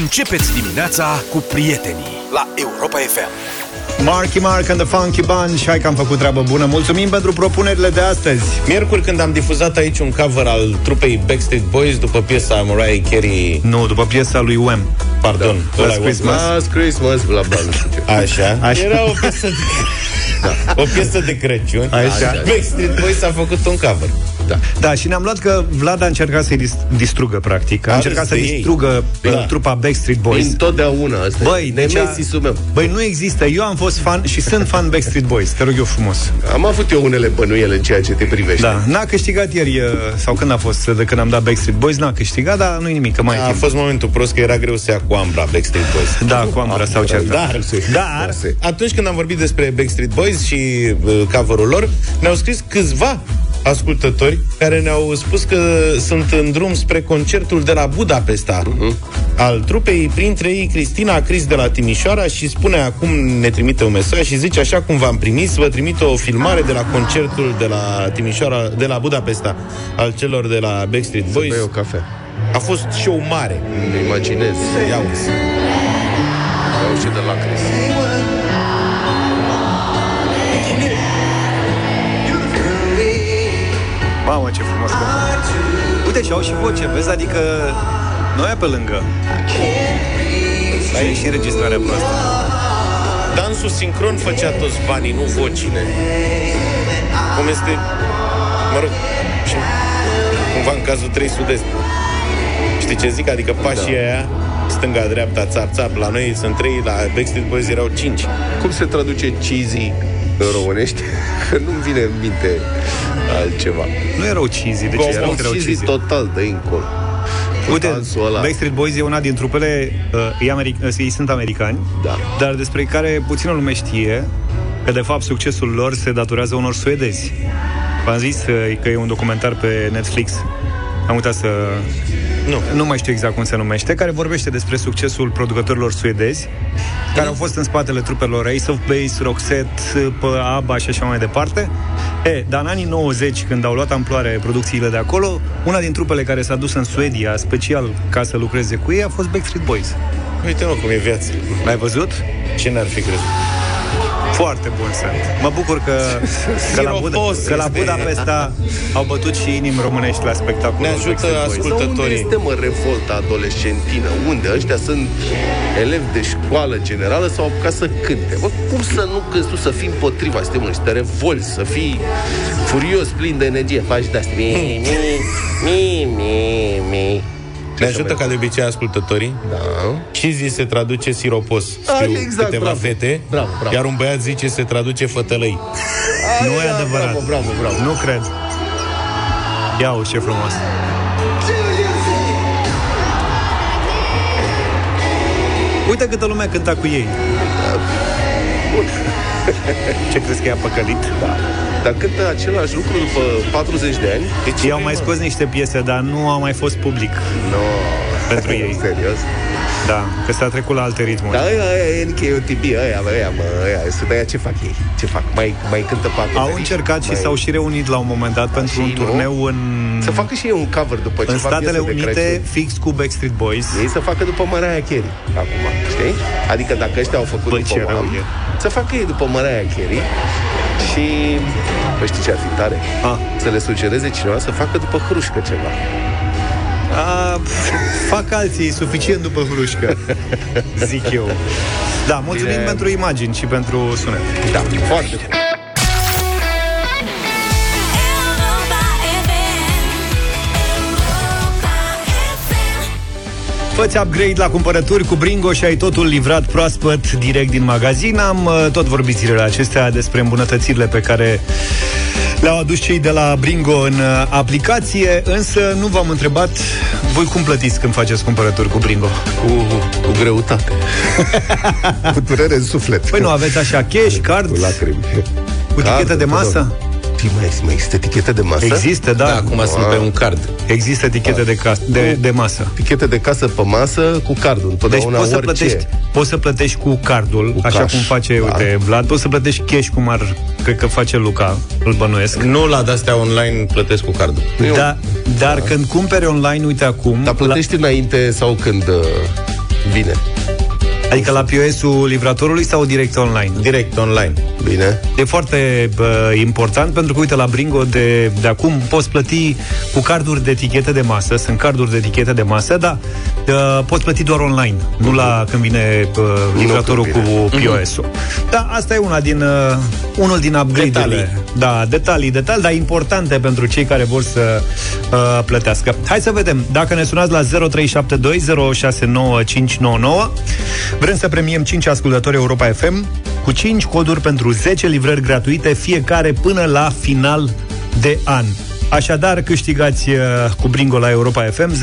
Începeți dimineața cu prietenii la Europa FM. Marky Mark and the Funky Bunch Hai că am făcut treabă bună Mulțumim pentru propunerile de astăzi Miercuri când am difuzat aici un cover al trupei Backstreet Boys după piesa Mariah Carey Nu, după piesa lui Wham Pardon, Da. ăla Last e Christmas. Last Christmas, bla bla, nu știu ce. Așa. Așa. Era o piesă de... da. O piesă de Crăciun. Așa. Backstreet Boys a făcut un cover. Da. Da, și ne-am luat că Vlad a încercat să-i dis- distrugă, practic A A încercat râs să de ei. distrugă Da. da. trupa Backstreet Boys Întotdeauna asta Băi, e deci a- nemesisul meu. Băi, nu există. Eu am fost fan și sunt fan Backstreet Boys. Te rog eu frumos. Am avut eu unele bănuiele în ceea ce te privește. Da, n-a câștigat ieri, uh, sau când a fost, de când am dat Backstreet Boys, n-a câștigat, dar nu-i nimic, că mai e A timp. fost momentul prost că era greu să ia cu Ambra Backstreet Boys. Da, cu Ambra s-au certat. Dar, dar, Se- atunci când am vorbit despre Backstreet Boys și uh, cover-ul lor, ne-au scris câțiva ascultători care ne-au spus că sunt în drum spre concertul de la Budapesta uh-huh. al trupei, printre ei Cristina Cris de la Timișoara și spune acum, ne trimite un mesaj și zice așa cum v-am primit, vă trimit o filmare de la concertul de la Timișoara, de la Budapesta al celor de la Backstreet Boys. Bei o cafea. A fost show mare. Îmi imaginez. Ia uzi. Iau și de lacrimi. Mamă, ce frumos că Uite, și au și voce, vezi? Adică noi e pe lângă. Dar e și înregistrarea proastă. Dansul sincron făcea toți banii, nu vocile. Cum este, mă rog, și cumva în cazul 3 sud-est. Știi ce zic? Adică pașii da. aia, stânga-dreapta, țap-țap, la noi sunt 3, la Backstreet Boys erau 5. Cum se traduce cheesy în românești? Că nu-mi vine în minte altceva. Nu erau cheesy, deci Cum erau, Erau erau cheesy cheesy. total de încolo. Uite, dansul ăla. Backstreet Boys e una din trupele, uh, e americ- uh, ei sunt americani, Da. dar despre care puțină lume știe că de fapt succesul lor se datorează unor suedezi. V-am zis uh, că e un documentar pe Netflix. Am uitat să... Nu. Nu mai știu exact cum se numește, care vorbește despre succesul producătorilor suedezi, care au fost în spatele trupelor Ace of Base, Roxette, pe ABBA și așa mai departe. E, dar în anii 90, când au luat amploare producțiile de acolo, una din trupele care s-a dus în Suedia, special ca să lucreze cu ei, a fost Backstreet Boys. Uite, mă, cum e viața. L-ai văzut? Ce n-ar fi crezut? Foarte bun sunt. Mă bucur că, că, la, Buda, Siropos că la este. Budapesta au bătut și inimi românești la spectacolul Ne ajută Backstreet Boys. ascult- Dar unde Ascultătorii. este, mă, revolta adolescentină? Unde? Ăștia sunt elevi de școală generală sau au apucat să cânte? Bă, cum să nu cânti tu, să fii împotriva, să te, mă, să te revolți, să fii furios, plin de energie, faci de-astea. Mi, mi, mi, mi, mi. Ne ajută ca de obicei ascultătorii. Da. Cheesy se traduce siropos. Ah, Scriu exact, câteva bravo. fete. Bravo, bravo. Iar un băiat zice se traduce fătălăi. Nu e Aia, adevărat. Bravo, bravo, bravo. Nu cred. Ia uite ce frumos. Uite câtă lume cânta cu ei. Ce crezi că i-a păcălit? Da. Dar cântă același lucru după 40 de ani? De ce Ei au vrei, mai mă? scos niște piese, dar nu a mai fost public No. pentru ei. Serios? Da, că s-a trecut la alte ritmuri. Dar ăia, ăia, NKOTB, ăia, bă, ăia, mă, ăia, sunt ăia, ce fac ei? Ce fac? Mai, mai cântă pe acolo? Au încercat și s-au și reunit la un moment dat pentru și un nu? turneu în, Să facă și ei un cover după ce în fac Statele piese de Unite, Crăciun. fix cu Backstreet Boys. Ei să facă după Mariah Carey acum, știi? Adică dacă ăștia au făcut Bă, după ce rău Wham, e. să facă ei după Mariah Carey și, bă, știi ce ar fi tare? Ah. Să le sugereze cineva să facă după Hrușcă ceva. A, pf, fac alții suficient după hrușcă, zic eu. Da, mulțumim Bine. pentru imagini și pentru sunet. Da, foarte bun. Făți upgrade la cumpărături cu Bringo și ai totul livrat proaspăt direct din magazin. Am uh, tot vorbit zilele acestea despre îmbunătățirile pe care le-au adus cei de la Bringo în uh, aplicație, însă nu v-am întrebat voi cum plătiți când faceți cumpărături cu Bringo? Cu, cu greutate. cu durere în suflet. Păi nu aveți așa cash, card, Cu lacrimi. cu etichetă Cardul, de masă? Tot. Știi, mai, mai există etichete de masă? Există, da. Da, acum sunt pe un card. Există etichete de, cas- de, de masă. Etichete de casă pe masă cu cardul. Deci Întotdeauna poți să, orice. plătești, poți să plătești cu cardul, Cu așa cash, cum face, da. uite, Vlad, poți să plătești cash cum ar, cred că face Luca, îl bănuiesc. Nu la de-astea online plătesc cu cardul. Eu- Da, dar când cumperi online, uite acum... Dar plătești înainte sau când... uh, Bine. Adică la POS-ul livratorului sau direct online? Direct online. Bine. E foarte bă, important pentru că, uite, la Bringo de, de acum poți plăti cu carduri de etichete de masă, sunt carduri de etichete de masă, dar uh, poți plăti doar online, nu la când vine uh, livratorul când cu POS-ul. Da, asta e una din, uh, unul din upgrade-urile. Detalii. Da, detalii, detalii, dar importante pentru cei care vor să uh, plătească. Hai să vedem. Dacă ne sunați la 0372069599, vrem să premiem 5 ascultători Europa FM cu 5 coduri pentru 10 livrări gratuite, fiecare până la final de an. Așadar, câștigați uh, cu Bringo la Europa FM 0372069599.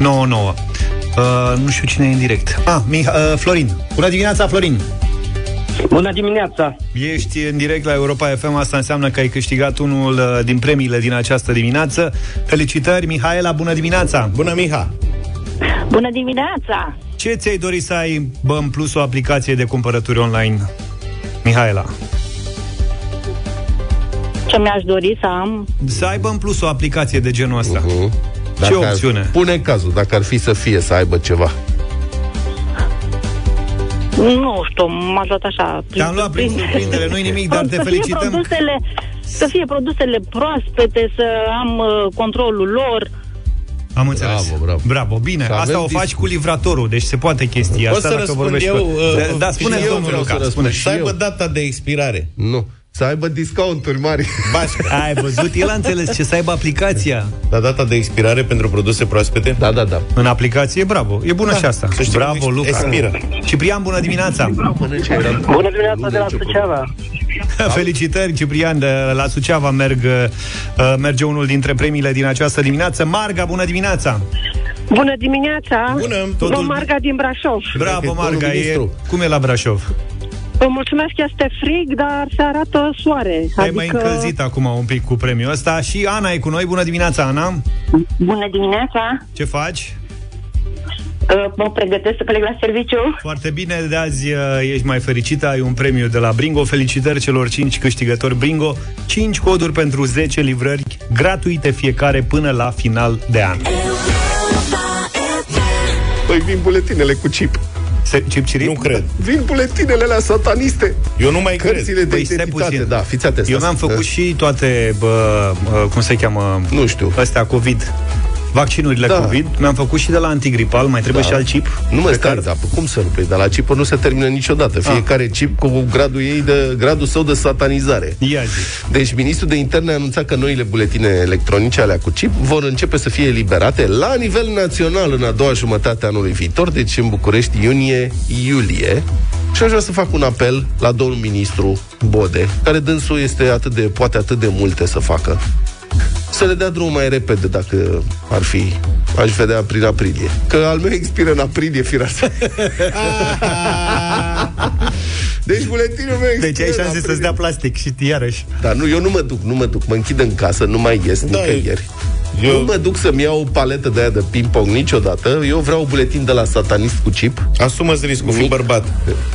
Uh, nu știu cine e în direct. Ah, Mih- uh, Florin. Bună dimineața, Florin! Bună dimineața! Ești în direct la Europa FM, asta înseamnă că ai câștigat unul uh, din premiile din această dimineață. Felicitări, Mihaela, bună dimineața! Bună, Miha! Bună dimineața! Ce ți-ai dori să ai, bă, în plus o aplicație de cumpărături online? Mihaela. Ce mi-aș dori să am? Să aibă în plus o aplicație de genul ăsta. Uh-huh. Ce opțiune? Ar, pune cazul, dacă ar fi să fie să aibă ceva. Nu știu, m-aș luat așa. Te-am luat prin surprindere, nu-i nimic, dar te să felicităm. Fie produsele, să fie produsele proaspete, să am uh, controlul lor. Am înțeles. Bravo, bravo. bravo bine. Să Asta avem o faci dis- cu livratorul, deci se poate chestia O asta să dacă răspund vorbești eu, cu... uh, Da, și spuneți, eu domnul vreau Luca, să răspund. spune. Și Să aibă eu. data de expirare. Nu. Să aibă discounturi mari. Bașca. Ai văzut? El a înțeles ce să aibă aplicația. La data de expirare pentru produse proaspete? Da, da, da. În aplicație, bravo. E bună și asta. Să știi Bravo, cum Luca. expiră. Ciprian, bună dimineața. Mănânce, era... Bună dimineața de la nicio Suceava! Felicitări, Ciprian, de la Suceava merg, uh, merge unul dintre premiile din această dimineață. Marga, bună dimineața. Bună dimineața! Bună! Totul- Vă Marga din Brașov. Bravo, domnul Marga. E, ministru. cum e la Brașov? Vă mulțumesc, este frig, dar se arată soare. Adică... Ai mai încălzit acum un pic cu premiul ăsta Și Ana e cu noi. Bună dimineața, Ana. Bună dimineața! Ce faci? Uh, Mă pregătesc să plec la serviciu. Foarte bine, de azi uh, ești mai fericită, ai un premiu de la Bringo. Felicitări celor 5 câștigători Bringo. 5 coduri pentru 10 livrări gratuite fiecare până la final de an. Păi vin buletinele cu chip. Se, cip cirip? Nu cred. Vin buletinele alea sataniste. Eu nu mai cred. Cărțile de Păi, stai identitate. puțin. Da, fiți atenți. Eu mi-am făcut și toate, bă, bă, cum se cheamă? Nu știu. Astea COVID. Vaccinurile Da. COVID. Mi-am făcut și de la antigripal. Mai trebuie Da. și alt chip? Nu mă Pe stai, card? dar cum să nu? Păi, dar la chipă nu se termină niciodată. Fiecare chip cu gradul ei de gradul său de satanizare. Ia zi. Deci, ministrul de interne a anunțat că noile buletine electronice alea cu chip vor începe să fie eliberate la nivel național în a doua jumătate a anului viitor, deci în București iunie-iulie. Și aș vrea să fac un apel la domnul ministru Bode, care dânsul este atât de, poate atât de multe să facă, să le dea drumul mai repede dacă ar fi aș vedea prin aprilie. Că al meu expiră în aprilie, firar să... Deci buletinul meu expiră Deci ai în șanse aprilie. să-ți dea plastic și iarăși. Dar nu, eu nu mă duc, nu mă duc. Mă închid în casă, nu mai ies Da, nicăieri. eu- Nu mă duc să-mi iau o paletă de aia de ping-pong niciodată. Eu vreau un buletin de la satanist cu chip. Asumă-ți riscul, fii Mic. bărbat.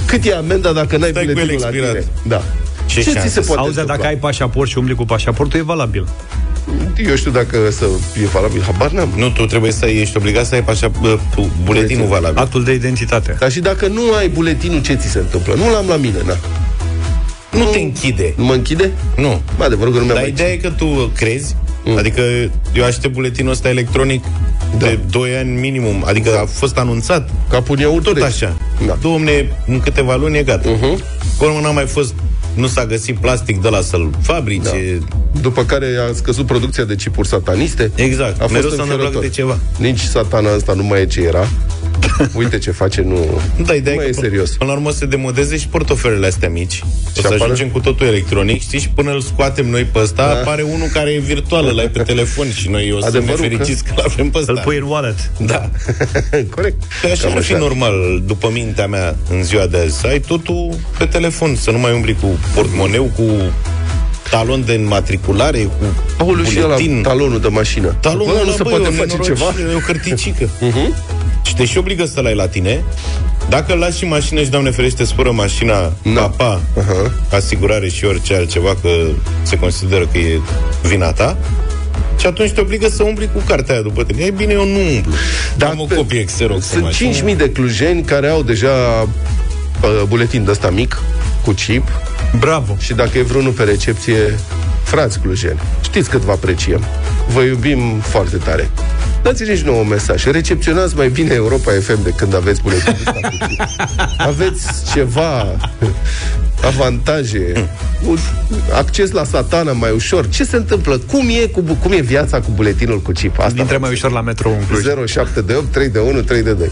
Cât e amenda dacă n-ai Stai cu el buletinul la expirat. tine? Da. Ce Ce ți șanse se poate Auzi, dar dacă întâmpla? ai pașaport și umbli cu pașaportul, e valabil. Eu știu dacă să e valabil, habar n-am. Nu, tu trebuie să ești obligat să ai așa bă, tu, buletinul valabil. Actul de identitate. Dar și dacă nu ai buletinul, ce ți se întâmplă? Nu l-am la mine, na. Nu te închide. Nu mă închide? Nu. Ba, adevărul că nu mi-am Dar mai ideea e că tu crezi, Mm. adică eu aștept buletinul ăsta electronic Da. de 2 ani minimum, adică a fost anunțat Capul în tot așa. Da. Domne, în câteva luni e gata. Uh-huh. Pe urmă n-a mai fost, nu s-a găsit plastic de la să-l fabrice. După care a scăzut producția de chipuri sataniste. Exact. A fost Mereu s-a întâmplat înfiorător. câte ceva. Nici satana asta nu mai e ce era. Uite ce face, nu... Da, ideea nu e mai că e serios. Până la urmă o să se demodeze și portofelele astea mici. O să apare? ajungem cu totul electronic, știi? Și până îl scoatem noi pe ăsta, da. apare unul care e virtual, îl ai pe telefon și noi o să ne Adevărul fericiți că, că l-avem pe ăsta. Îl pui în wallet. Da. Corect. Că așa Cam ar fi normal, după mintea mea, în ziua de azi, să ai totul pe telefon, să nu mai umbli cu portmoneu, cu talon de înmatriculare, cu Aoleu, și ăla, buletin. talonul de mașină. Talonul Bă, nu ăla, se bă, poate e o face ceva? nenorocire, E o hârticică. uh-huh. Și te și obligă să-l ai la tine. Dacă îl lași și mașină și, Doamne ferește, spură mașina, Da. papa, Aha. asigurare și orice altceva, că se consideră că e vina ta, Și atunci te obligă să umbli cu cartea aia după tine. E bine, eu nu umblu. Dar am o pe- copie Xerox. în Sunt mașină. 5.000 de clujeni care au deja uh, buletin de ăsta mic, cu chip, Bravo! și dacă e vreunul pe recepție, frați clujeni, știți cât vă apreciem. Vă iubim foarte tare. Dați-ne și nouă un mesaj. Recepționați mai bine Europa FM de când aveți buletinul ăsta cu chip. Aveți ceva avantaje, un acces la satana mai ușor. Ce se întâmplă? Cum e, cu, bu- cum e viața cu buletinul cu chip? Asta Intre mai ușor la metrou în Cluj. 0728 3 de 1 3 de 2.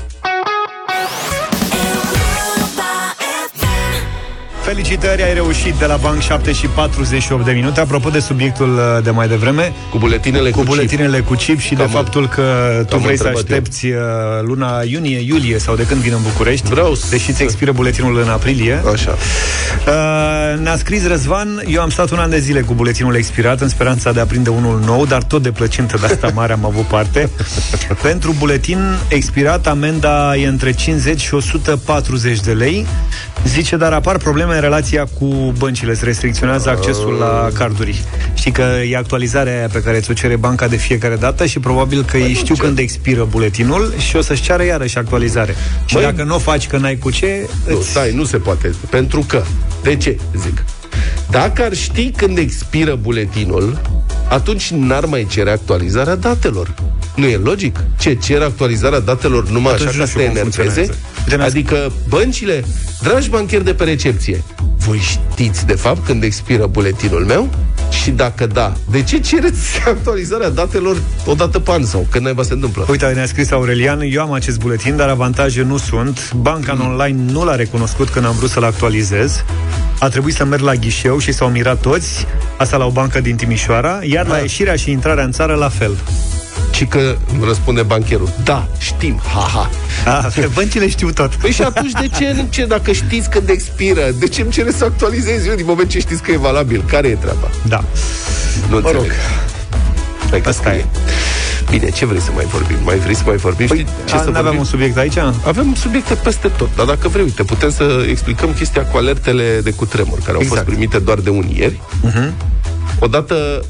Felicitări, ai reușit de la Bank 7 și 48 de minute. Apropo de subiectul uh, de mai devreme, Cu buletinele cu cu, buletinele cu chip și de Cam- faptul că tu cam vrei să întrebat eu. aștepți uh, luna iunie, iulie sau de când vin în București, Vreau să- deși ți expiră buletinul în aprilie. Așa. Uh, ne-a scris Răzvan, eu am stat un an de zile cu buletinul expirat în speranța de a prinde unul nou, dar tot de plăcintă de asta mare am avut parte. Pentru buletin expirat, amenda e între 50 și 140 de lei. Zice, dar apar probleme în relația cu băncile, se restricționează accesul la carduri. Știi că e actualizarea aia pe care ți-o cere banca de fiecare dată și probabil că ei știu ce? când expiră buletinul și o să-și ceară iarăși actualizare. Și Băi, dacă nu o faci că n-ai cu ce, Nu, îți... stai, nu se poate. Pentru că, de ce, zic? Dacă ar ști când expiră buletinul, atunci n-ar mai cere actualizarea datelor. Nu e logic? Ce, cer actualizarea datelor numai Atunci așa nu ca să știu te cum enerveze? funcționează. Uite, mi-a Adică băncile, dragi bancheri de pe recepție, voi știți de fapt când expiră buletinul meu? Și dacă da, de ce cereți actualizarea datelor odată pe an sau când naiba se întâmplă? Uite, ne-a scris Aurelian, eu am acest buletin, dar avantaje nu sunt. Banca în online nu l-a recunoscut când am vrut să-l actualizez. A trebuit să merg la ghișeu și s-au mirat toți, asta la o bancă din Timișoara, iar la ieșirea și intrarea în țară la fel. Și că răspunde bancherul, da, știm, ha-ha. A, pe băncile știu tot. Păi și atunci de ce, ce dacă știți când expiră, de ce îmi cere să actualizezi eu din moment ce știți că e valabil? Care e treaba? Da. Nu Mă rog. înțeleg. Hai că Asta spune. e. Bine, ce vrei să mai vorbim? Mai vrei să mai vorbim? Păi, Știi ce a, să n-aveam vorbim? un subiect aici? Avem subiecte peste tot, dar dacă vrei, uite, putem să explicăm chestia cu alertele de cutremur, care au Exact. fost primite doar de unieri. Mhm. Odată,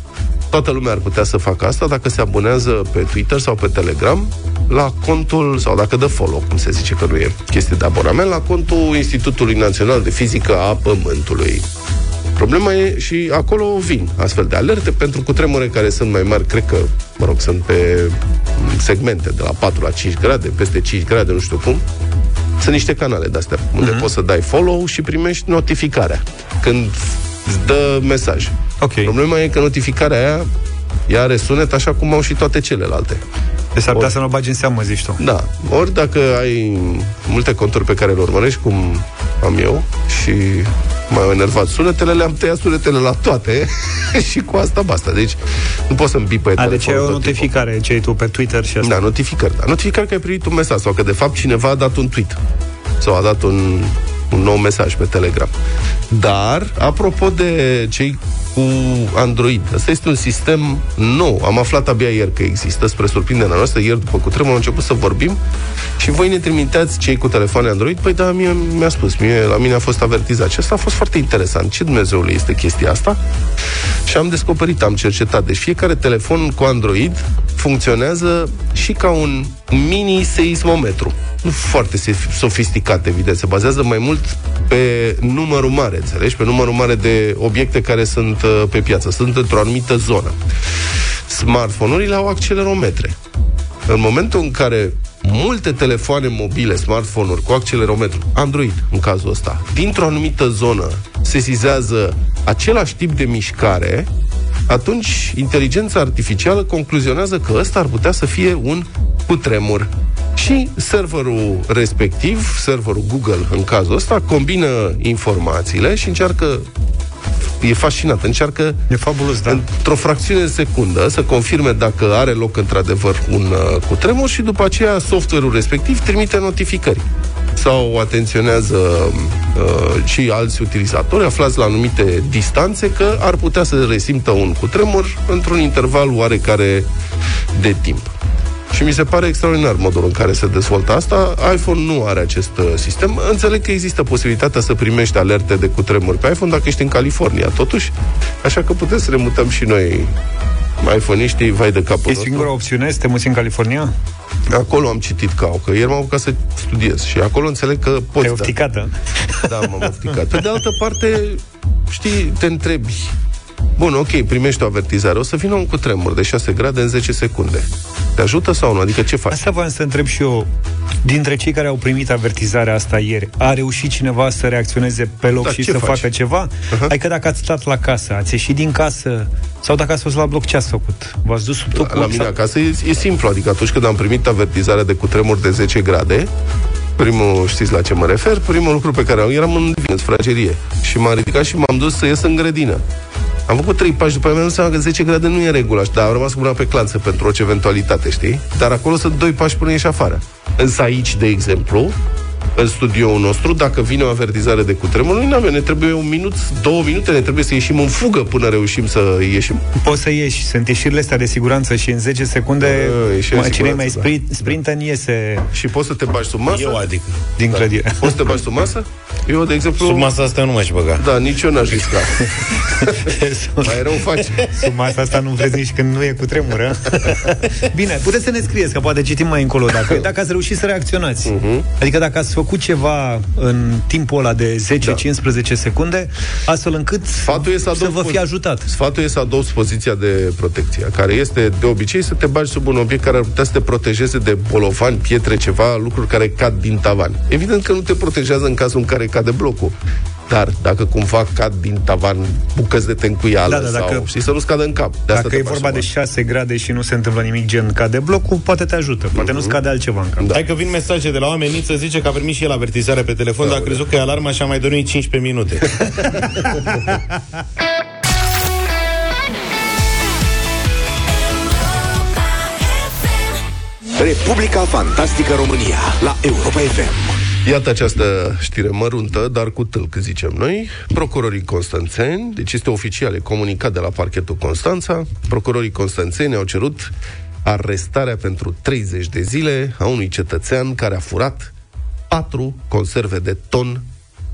toată lumea ar putea să facă asta dacă se abonează pe Twitter sau pe Telegram la contul, sau dacă dă follow, cum se zice că nu e chestie de abonament, la contul Institutului Național de Fizică a Pământului. Problema e și acolo vin astfel de alerte pentru cutremure care sunt mai mari, cred că, mă rog, sunt pe segmente de la 4 la 5 grade, peste 5 grade, nu știu cum. Sunt niște canale de-astea unde poți să dai follow și primești notificarea când îți dă mesaj. Ok. Problema e că notificarea aia ea are sunet așa cum au și toate celelalte. Deci s-ar putea să nu o bagi în seamă, zici tu. Da, ori dacă ai multe conturi pe care le urmărești, cum am eu, și mai au enervat sunetele, le-am tăiat sunetele la toate și cu asta basta. Deci nu poți să-mi bipăie A, deci ai telefonul o tot timpul. notificare, ce ai tu pe Twitter și asta. Da, notificări, da. Notificări că ai primit un mesaj sau că de fapt cineva a dat un tweet sau a dat un, un nou mesaj pe Telegram. Dar, apropo de cei cu Android, ăsta este un sistem nou. Am aflat abia ieri că există, spre surprinderea noastră, ieri după cutremur am început să vorbim și voi ne trimiteați cei cu telefoane Android. Păi da, mie mi-a spus, mie, la mine a fost avertizat. Și asta a fost foarte interesant. Ce Dumnezeule este chestia asta? Și am descoperit, am cercetat. Deci fiecare telefon cu Android funcționează și ca un mini seismometru. Nu foarte se- sofisticat, evident. Se bazează mai mult pe numărul mare, înțelegi? Pe numărul mare de obiecte care sunt uh, pe piață. Sunt într-o anumită zonă. Smartphone-urile au accelerometre. În momentul în care multe telefoane mobile, smartphone-uri cu accelerometru, Android în cazul ăsta, dintr-o anumită zonă sesizează același tip de mișcare, atunci inteligența artificială concluzionează că ăsta ar putea să fie un cutremur. Și serverul respectiv, serverul Google în cazul ăsta, combină informațiile și încearcă e fascinat, încearcă E fabulos, da. într-o fracțiune de secundă să confirme dacă are loc într-adevăr un uh, cutremur și după aceea software-ul respectiv trimite notificări sau atenționează uh, și alți utilizatori aflați la anumite distanțe că ar putea să resimtă un cutremur într-un interval oarecare de timp. Și mi se pare extraordinar modul în care se dezvoltă asta. iPhone nu are acest uh, sistem. Înțeleg că există posibilitatea să primești alerte de cutremur pe iPhone dacă ești în California, totuși. Așa că putem să ne mutăm și noi iPhone-iștii, vai de capul E nostru. singura opțiune să te muți în California? Acolo am citit că au, că ieri m-am apucat să studiez și acolo înțeleg că poți. Te-ai da. ofticată. Da, m-am ofticat. Pe de altă parte, știi, te întrebi, bun, ok, primești o avertizare, o să vină un cutremur de 6 grade în 10 secunde. Te ajută sau nu? Adică ce faci? Asta voiam să întreb și eu. Dintre cei care au primit avertizarea asta ieri, a reușit cineva să reacționeze pe loc Da, și ce să faci? facă ceva? Aha. Adică dacă ați stat la casă, ați ieșit din casă sau dacă ați fost la bloc, ce ați făcut? V-ați dus sub tocul? La mine sau- acasă e, e simplu, adică atunci când am primit avertizarea de cutremur de 10 grade, primul, știți la ce mă refer, primul lucru pe care am, eram în, în sfragerie și m-am ridicat și m-am dus să ies în grădină. Am făcut trei pași, după aia mi-am dat seama că 10 grade nu e regulă, dar am rămas cu mâna pe clanță pentru orice eventualitate, știi? Dar acolo sunt doi pași până ieși afară. Însă aici, de exemplu, în studioul nostru, dacă vine o avertizare de cutremur, nu avem, ne trebuie un minut, două minute, ne trebuie să ieșim în fugă până reușim să ieșim. Poți să ieși, sunt ieșirile astea de siguranță și în 10 secunde Da, ieșiri de mă, cine mai siguranță, spri, sprintă iese Și poți să te bagi sub masă? Eu, adică. din clădire. Poți să te bagi sub masă? Eu, de exemplu... Sub masa asta eu nu m-aș băga. Da, nici eu n-aș risca. Mai rău face. Sub masa asta nu vezi nici când nu e cu tremură. Bine, puteți să ne scrieți, că poate citim mai încolo dacă, dacă ați reușit să reacționați. Mhm. Adică dacă ați făcut ceva în timpul ăla de 10-15 secunde, astfel încât Sfatul e să, să adopți vă fi pozi- ajutat. Sfatul e să adopți poziția de protecție, care este de obicei să te bagi sub un obiect care ar putea să te protejeze de bolovani, pietre, ceva, lucruri care cad din tavan. Evident că nu te protejează în cazul în care cade blocul. Dar dacă cumva cad din tavan bucăți de tencuială Da, da, dacă- sau, știi, să nu-ți cadă în cap. De asta Dacă te e bagi vorba sub de masă. 6 grade și nu se întâmplă nimic gen cade blocul, poate te ajută. Poate nu-ți cade altceva în cap. Da. Hai că vin mesaje de la oameni, Niță zice că a primit și el avertizarea pe telefon, dar a crezut că e alarma și a mai dormit 15 minute. Republica Fantastică România la Europa FM. Iată această știre măruntă, dar cu tâlc, zicem noi. Procurorii constanțeni, deci este oficial, e comunicat de la parchetul Constanța, procurorii constanțeni au cerut arestarea pentru 30 de zile a unui cetățean care a furat patru conserve de ton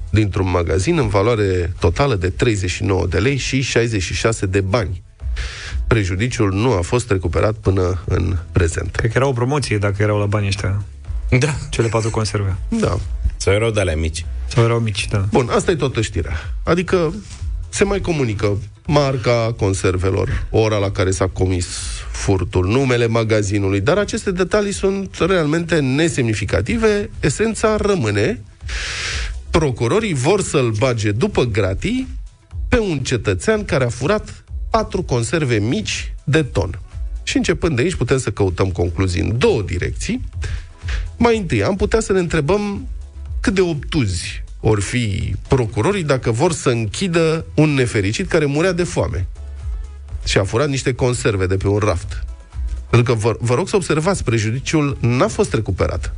dintr-un magazin în valoare totală de 39 de lei și 66 de bani. Prejudiciul nu a fost recuperat până în prezent. Cred că era o promoție dacă erau la banii ăștia, da. cele patru conserve. Da. Sau erau de alea mici. Sau erau mici, da. Bun, asta e toată știrea. Adică se mai comunică marca conservelor, ora la care s-a comis furtul, numele magazinului, dar aceste detalii sunt realmente nesemnificative. Esența rămâne procurorii vor să-l bage după gratii pe un cetățean care a furat patru conserve mici de ton. Și începând de aici putem să căutăm concluzii în două direcții. Mai întâi, am putea să ne întrebăm cât de obtuzi or fi procurorii dacă vor să închidă un nefericit care murea de foame și a furat niște conserve de pe un raft. Pentru că vă, vă rog să observați, prejudiciul n-a fost recuperat.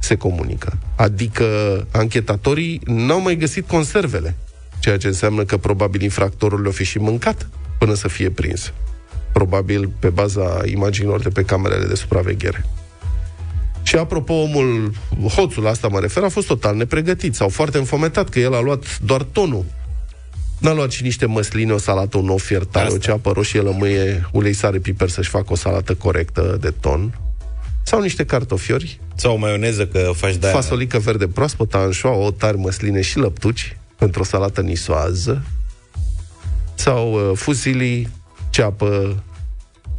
Se comunică. Adică anchetatorii n-au mai găsit conservele, ceea ce înseamnă că probabil infractorul le-a fi și mâncat până să fie prins. Probabil pe baza imaginilor de pe camerele de supraveghere. Și apropo, omul, hoțul asta mă refer, a fost total nepregătit sau foarte înfometat, că el a luat doar tonul. N-a luat și niște măsline, o salată, un ou fiertare, o ceapă roșie, lămâie, ulei, sare, piper să-și facă o salată corectă de ton. Sau niște cartofiori, Sau o maioneză că faci de fasolică verde proaspătă, anșoa, o tari, măsline și lăptuci pentru o salată nisoază. Sau uh, fuzili, ceapă,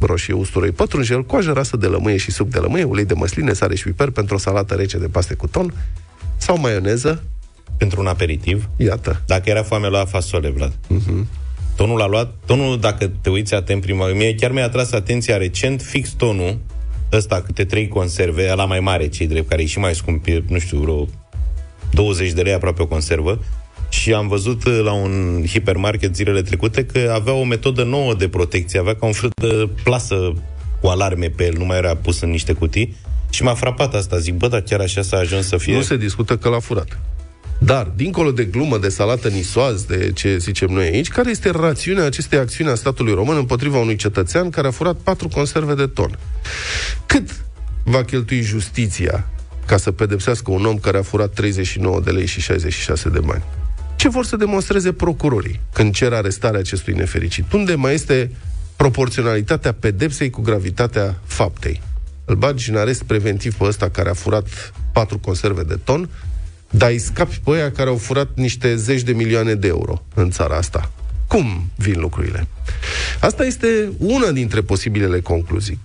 roșie, usturoi, pătrunjel, coajă rasă de lămâie și suc de lămâie, ulei de măsline, sare și piper pentru o salată rece de paste cu ton. Sau maioneză, pentru un aperitiv. iată. Dacă era foame, lua fasole, Vlad. Mhm. Tonul a luat, tonul, dacă te uiți atent prima, mie chiar mi-a atras atenția recent, fix tonul, ăsta, câte trei conserve, la mai mare, cei drept, care e și mai scump, e, nu știu, vreo 20 de lei aproape o conservă, și am văzut uh, la un hipermarket zilele trecute că avea o metodă nouă de protecție, avea ca un fel de plasă cu alarme pe el, nu mai era pus în niște cutii, și m-a frapat asta, zic, bă, dar chiar așa s-a ajuns să fie... Nu se discută că l-a furat. Dar, dincolo de glumă, de salată nisoaz, de ce zicem noi aici, care este rațiunea acestei acțiuni a statului român împotriva unui cetățean care a furat patru conserve de ton? Cât va cheltui justiția ca să pedepsească un om care a furat 39 de lei și 66 de bani? Ce vor să demonstreze procurorii când cer arestarea acestui nefericit? Unde mai este proporționalitatea pedepsei cu gravitatea faptei. Îl bagi în arest preventiv pe ăsta care a furat patru conserve de ton, dar îi scapi pe ăia care au furat niște zeci de milioane de euro în țara asta. Cum vin lucrurile? Asta este una dintre posibilele concluzii.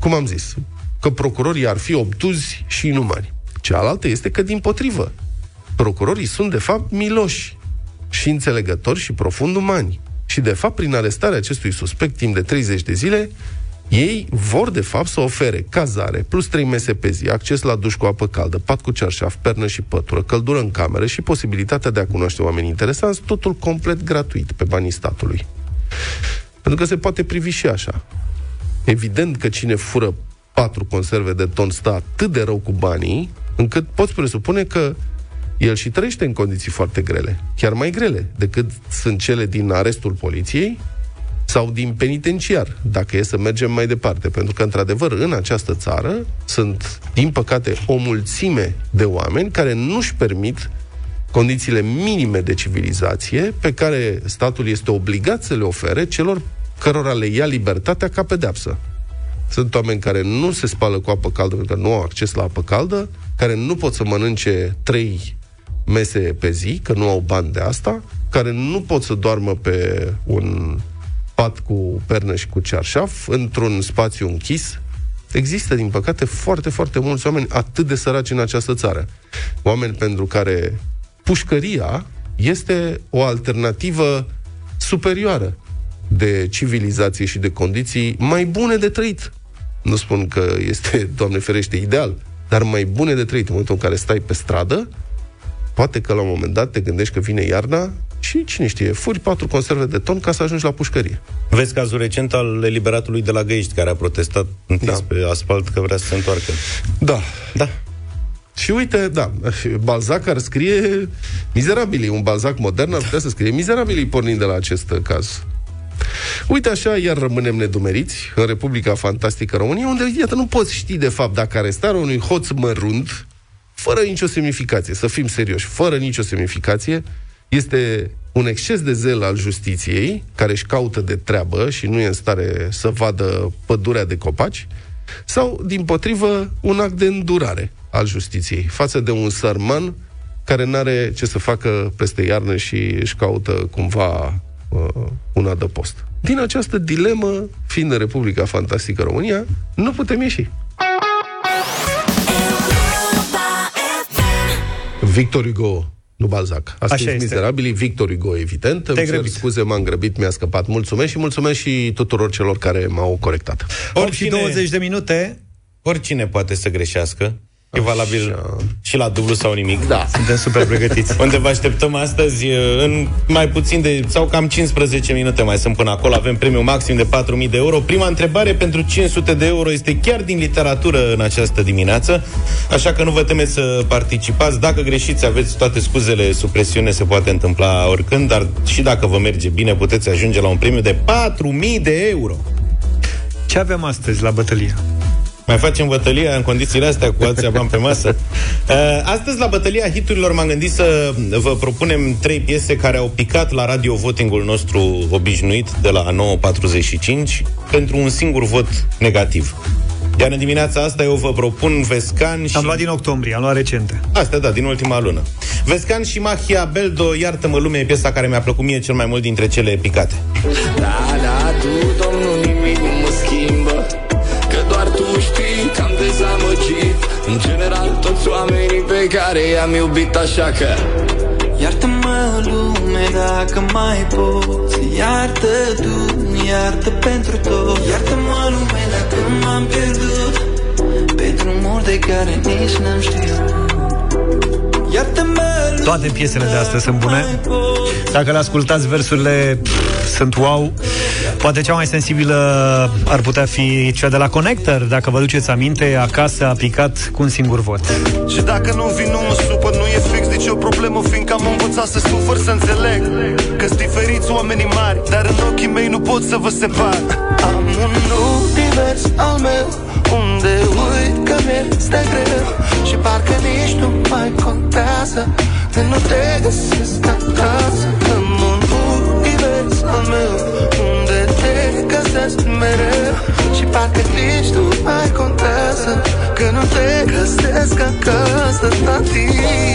Cum am zis, că procurorii ar fi obtuzi și inumani. Cealaltă este că, din potrivă, procurorii sunt, de fapt, miloși și înțelegători și profund umani. Și, de fapt, prin arestarea acestui suspect timp de 30 de zile, ei vor, de fapt, să ofere cazare, plus 3 mese pe zi, acces la duș cu apă caldă, pat cu cearșaf, pernă și pătură, căldură în cameră și posibilitatea de a cunoaște oameni interesanți, totul complet gratuit, pe banii statului. Pentru că se poate privi și așa. Evident că cine fură patru conserve de ton stă atât de rău cu banii, încât poți presupune că el și trăiește în condiții foarte grele, chiar mai grele decât sunt cele din arestul poliției sau din penitenciar, dacă e să mergem mai departe. Pentru că, într-adevăr, în această țară sunt, din păcate, o mulțime de oameni care nu-și permit condițiile minime de civilizație pe care statul este obligat să le ofere celor cărora le ia libertatea ca pedeapsă. Sunt oameni care nu se spală cu apă caldă pentru că nu au acces la apă caldă, care nu pot să mănânce trei mese pe zi, că nu au bani de asta, care nu pot să doarmă pe un pat cu pernă și cu cearșaf, într-un spațiu închis. Există, din păcate, foarte, foarte mulți oameni atât de săraci în această țară. Oameni pentru care pușcăria este o alternativă superioară de civilizație și de condiții mai bune de trăit. Nu spun că este, Doamne ferește, ideal, dar mai bune de trăit. În momentul în care stai pe stradă, poate că la un moment dat te gândești că vine iarna și, cine știe, furi patru conserve de ton ca să ajungi la pușcărie. Vezi cazul recent al eliberatului de la Găiști, care a protestat da. pe asfalt că vrea să se întoarcă. Da. Da. Și uite, da, Balzac ar scrie mizerabilii. Un Balzac modern ar putea să scrie mizerabilii pornind de la acest caz. Uite așa, iar rămânem nedumeriți în Republica Fantastică România, unde, iată, nu poți ști de fapt dacă arestarea unui hoț mărunt, fără nicio semnificație, să fim serioși, fără nicio semnificație, este un exces de zel al justiției, care își caută de treabă și nu e în stare să vadă pădurea de copaci, sau, din potrivă, un act de îndurare al justiției față de un sărman care nu are ce să facă peste iarnă și își caută cumva uh, un adăpost. Din această dilemă, fiind Republica Fantastică România, nu putem ieși. Victor Hugo nu Balzac. Asta Așa este mizerabilii, Victor Hugo, evident. Te Îmi cer scuze, m-am grăbit, mi-a scăpat. Mulțumesc și mulțumesc și tuturor celor care m-au corectat. Oricine, și 20 de minute. Oricine poate să greșească. E valabil Așa. și la dublu sau nimic. Da. Suntem super pregătiți. Unde vă așteptăm astăzi în mai puțin de, sau cam 15 minute mai sunt până acolo. Avem premiu maxim de 4.000 de euro. Prima întrebare pentru 500 de euro este chiar din literatură în această dimineață. Așa că nu vă temeți să participați. Dacă greșiți, aveți toate scuzele, supresiune se poate întâmpla oricând, dar și dacă vă merge bine, puteți ajunge la un premiu de 4.000 de euro. Ce avem astăzi la bătălie? Mai facem bătălia în condițiile astea cu alții bani pe masă. Uh, astăzi, la bătălia hiturilor, m-am gândit să vă propunem trei piese care au picat la radio votingul nostru obișnuit de la 9.45 pentru un singur vot negativ. Iar în dimineața asta eu vă propun Vescan și... Am luat din octombrie, am luat recente. Astea, da, din ultima lună. Vescan și Mahia Beldo, Iartă-mă lume, e piesa care mi-a plăcut mie cel mai mult dintre cele picate. Da, da, tu, dezamăgit. În general toți oamenii pe care i-am iubit așa că Iartă-mă lume dacă mai poți. Iartă tu, iartă pentru tot. Iartă-mă lume dacă m-am pierdut. Pe drumuri de care nici n-am știut toate piesele de astăzi sunt bune. Dacă le ascultați, versurile pff, sunt wow. Poate cea mai sensibilă ar putea fi cea de la Connector. Dacă vă duceți aminte, acasă a picat cu un singur vot. Și dacă nu vin, nu mă supăr, nu e fix nicio problemă, fiindcă am învățat să sufăr, să înțeleg că-s diferiți oamenii mari, dar în ochii mei nu pot să vă separ. Am un univers al meu, unde uit că mi-este greu Și parcă nici nu mai contează De nu te găsesc acasă În un univers al meu, unde te găsesc gândesc mereu Și parcă nici nu mai contează Că nu te găsesc acasă, tati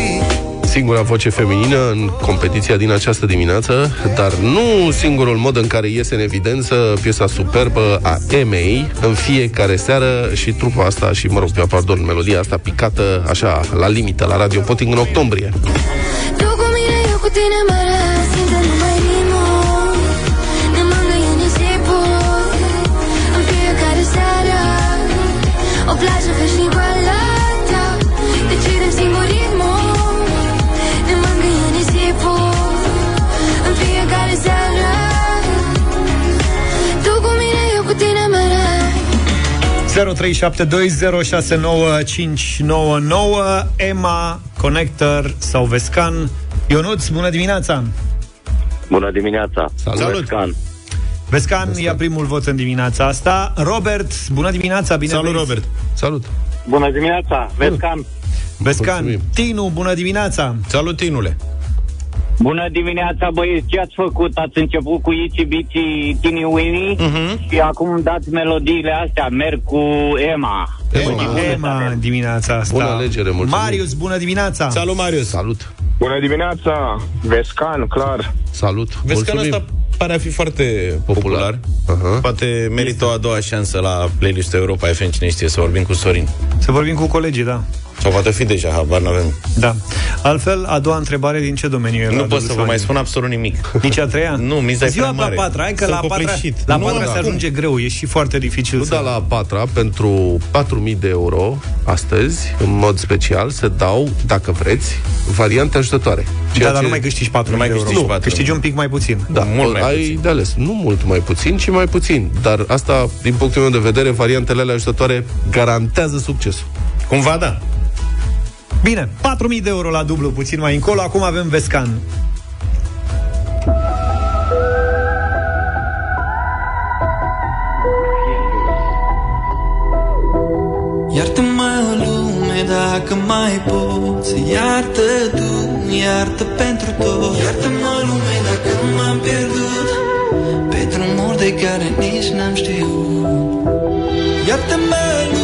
singura voce feminină în competiția din această dimineață, dar nu singurul mod în care iese în evidență piesa superbă a Emei în fiecare seară și trupa asta și, mă rog, pardon, melodia asta picată așa la limită la Radio Poting în octombrie. Tu cu mine, eu cu tine, mereu Simte numai 0372069599 Emma, Connector sau Vescan Ionuț, bună dimineața! Bună dimineața! Salut! Salut. Vescan. Vescan ia primul vot în dimineața asta Robert, bună dimineața! Bine Salut, venit. Robert! Salut! Bună dimineața! Vescan. Vescan, Mulțumim. Tinu, bună dimineața! Salut, Tinule! Bună dimineața, băieți! Ce ați făcut? Ați început cu Ici Bici Tini Winnie Mhm. și acum dați melodiile astea. Merg cu Emma. Emma. Emma, în dimineața asta Bună alegere, mulțumim. Marius, bună dimineața! Salut, Marius! Salut! Bună dimineața, Vescan, clar. Salut! Vezi că Mulțumim. ăsta pare a fi foarte popular. Aha. Poate merită o a doua șansă la playlist Europa FM, cine știe, să vorbim cu Sorin. Să vorbim cu colegii, da. Sau poate fi deja, habar n-avem. Da. Altfel, a doua întrebare, din ce domeniu e? Nu la pot să vă Dublu mai sau spun absolut nimic. Nici a treia? Nu, miza e Ziua prea mare. la patra, hai că Sunt la patra, copleșit. la Nu, patra da, se cum? ajunge greu, e și foarte dificil Nu, să... dar la a patra, pentru 4.000 de euro, astăzi, în mod special, se dau, dacă vreți, variante ajutătoare. Da, dar nu mai câștigi 4 Nu mai de euro. câștigi Nu, patru. câștigi un pic mai puțin. Da, mult mai ai puțin. de ales. Nu mult mai puțin, ci mai puțin. Dar asta, din punctul meu de vedere, variantele alea ajutătoare garantează succesul. Cumva da. Bine, 4.000 de euro la dublu puțin mai încolo, acum avem Vescan. Iartă-mă lume dacă mai poți. Iartă tu, iartă pentru tot. Iartă-mă lume dacă m-am pierdut. Pe drumuri de care nici n-am știut. Iartă-mă lume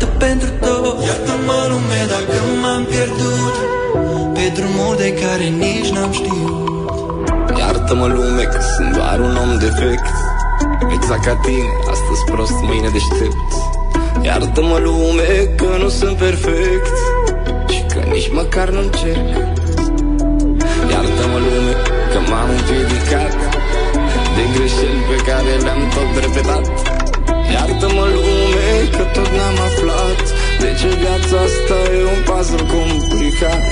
iartă pentru tot. Iartă-mă lume dacă m-am pierdut. Pe drumuri de care nici n-am știut. Iartă-mă lume că sunt doar un om defect. Exact ca tine, astăzi prost, mâine deștept. Iartă-mă lume că nu sunt perfect. Și că nici măcar nu încerc. Iartă-mă lume că m-am împiedicat. De greșeli pe care le-am tot repetat. Iartă-mă lume că tot n-am aflat De ce viața asta e un puzzle complicat.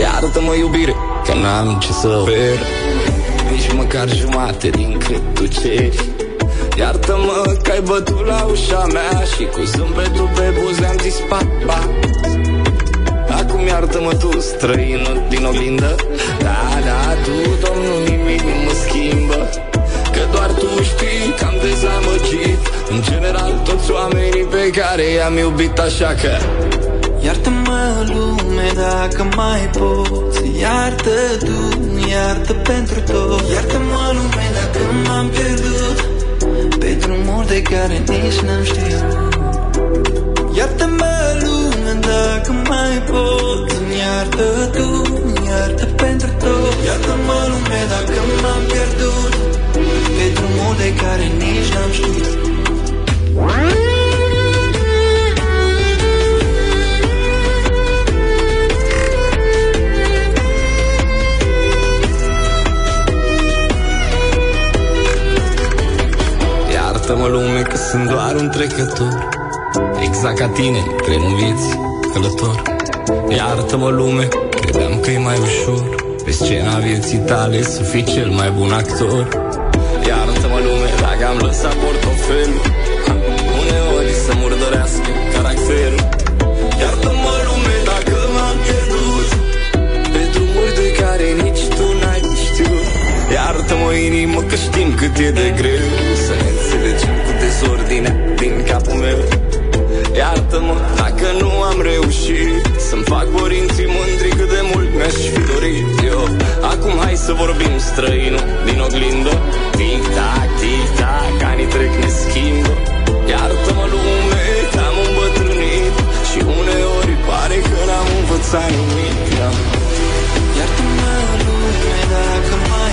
Iartă-mă iubire că n-am ce să ofer. Nici măcar jumate din cât tu ceri Iartă-mă că ai bătut la ușa mea Și cu zâmbetul pe buze am zis pa, pa Acum iartă-mă tu, străinul din oglindă. Da, da, tu, domnul, nimic nu mă schimbă. Că doar tu știi că am dezamăgit. În general toți oamenii pe care i-am iubit așa că Iartă-mă lume dacă mai poți. Iartă tu, iartă pentru tot. Iartă-mă lume dacă m-am pierdut. Pe drumuri de care nici n-am știut. Iartă-mă lume dacă mai poți. Iartă tu, iartă pentru tot. Iartă-mă lume dacă m-am pierdut. Pe drumuri de care nici n-am știut. Iartă-mă lume că sunt doar un trecător. Exact ca tine, cred în vieți, călător. Iartă-mă lume, credeam că e mai ușor. Pe scena vieții tale să fii cel mai bun actor. Iartă-mă lume dacă am lăsat portofelul Ha, Uneori să murdărească caracterul. Iartă-mă lume dacă m-am pierdut. Pe drumuri de care nici tu n-ai știut. Iartă-mă inimă că știm cât e de greu. Să ne înțelegem cu dezordinea din capul meu. Iartă-mă dacă nu am reușit. Să-mi fac părinții mândri cât de mult mi-aș fi dorit eu. Acum hai să vorbim străinul din oglindă. Tic-tac, tic-tac, anii trec, ne schimbă Iartă-mă lume că am îmbătrânit Și uneori pare că n-am învățat nimic. Iartă-mă lume dacă mai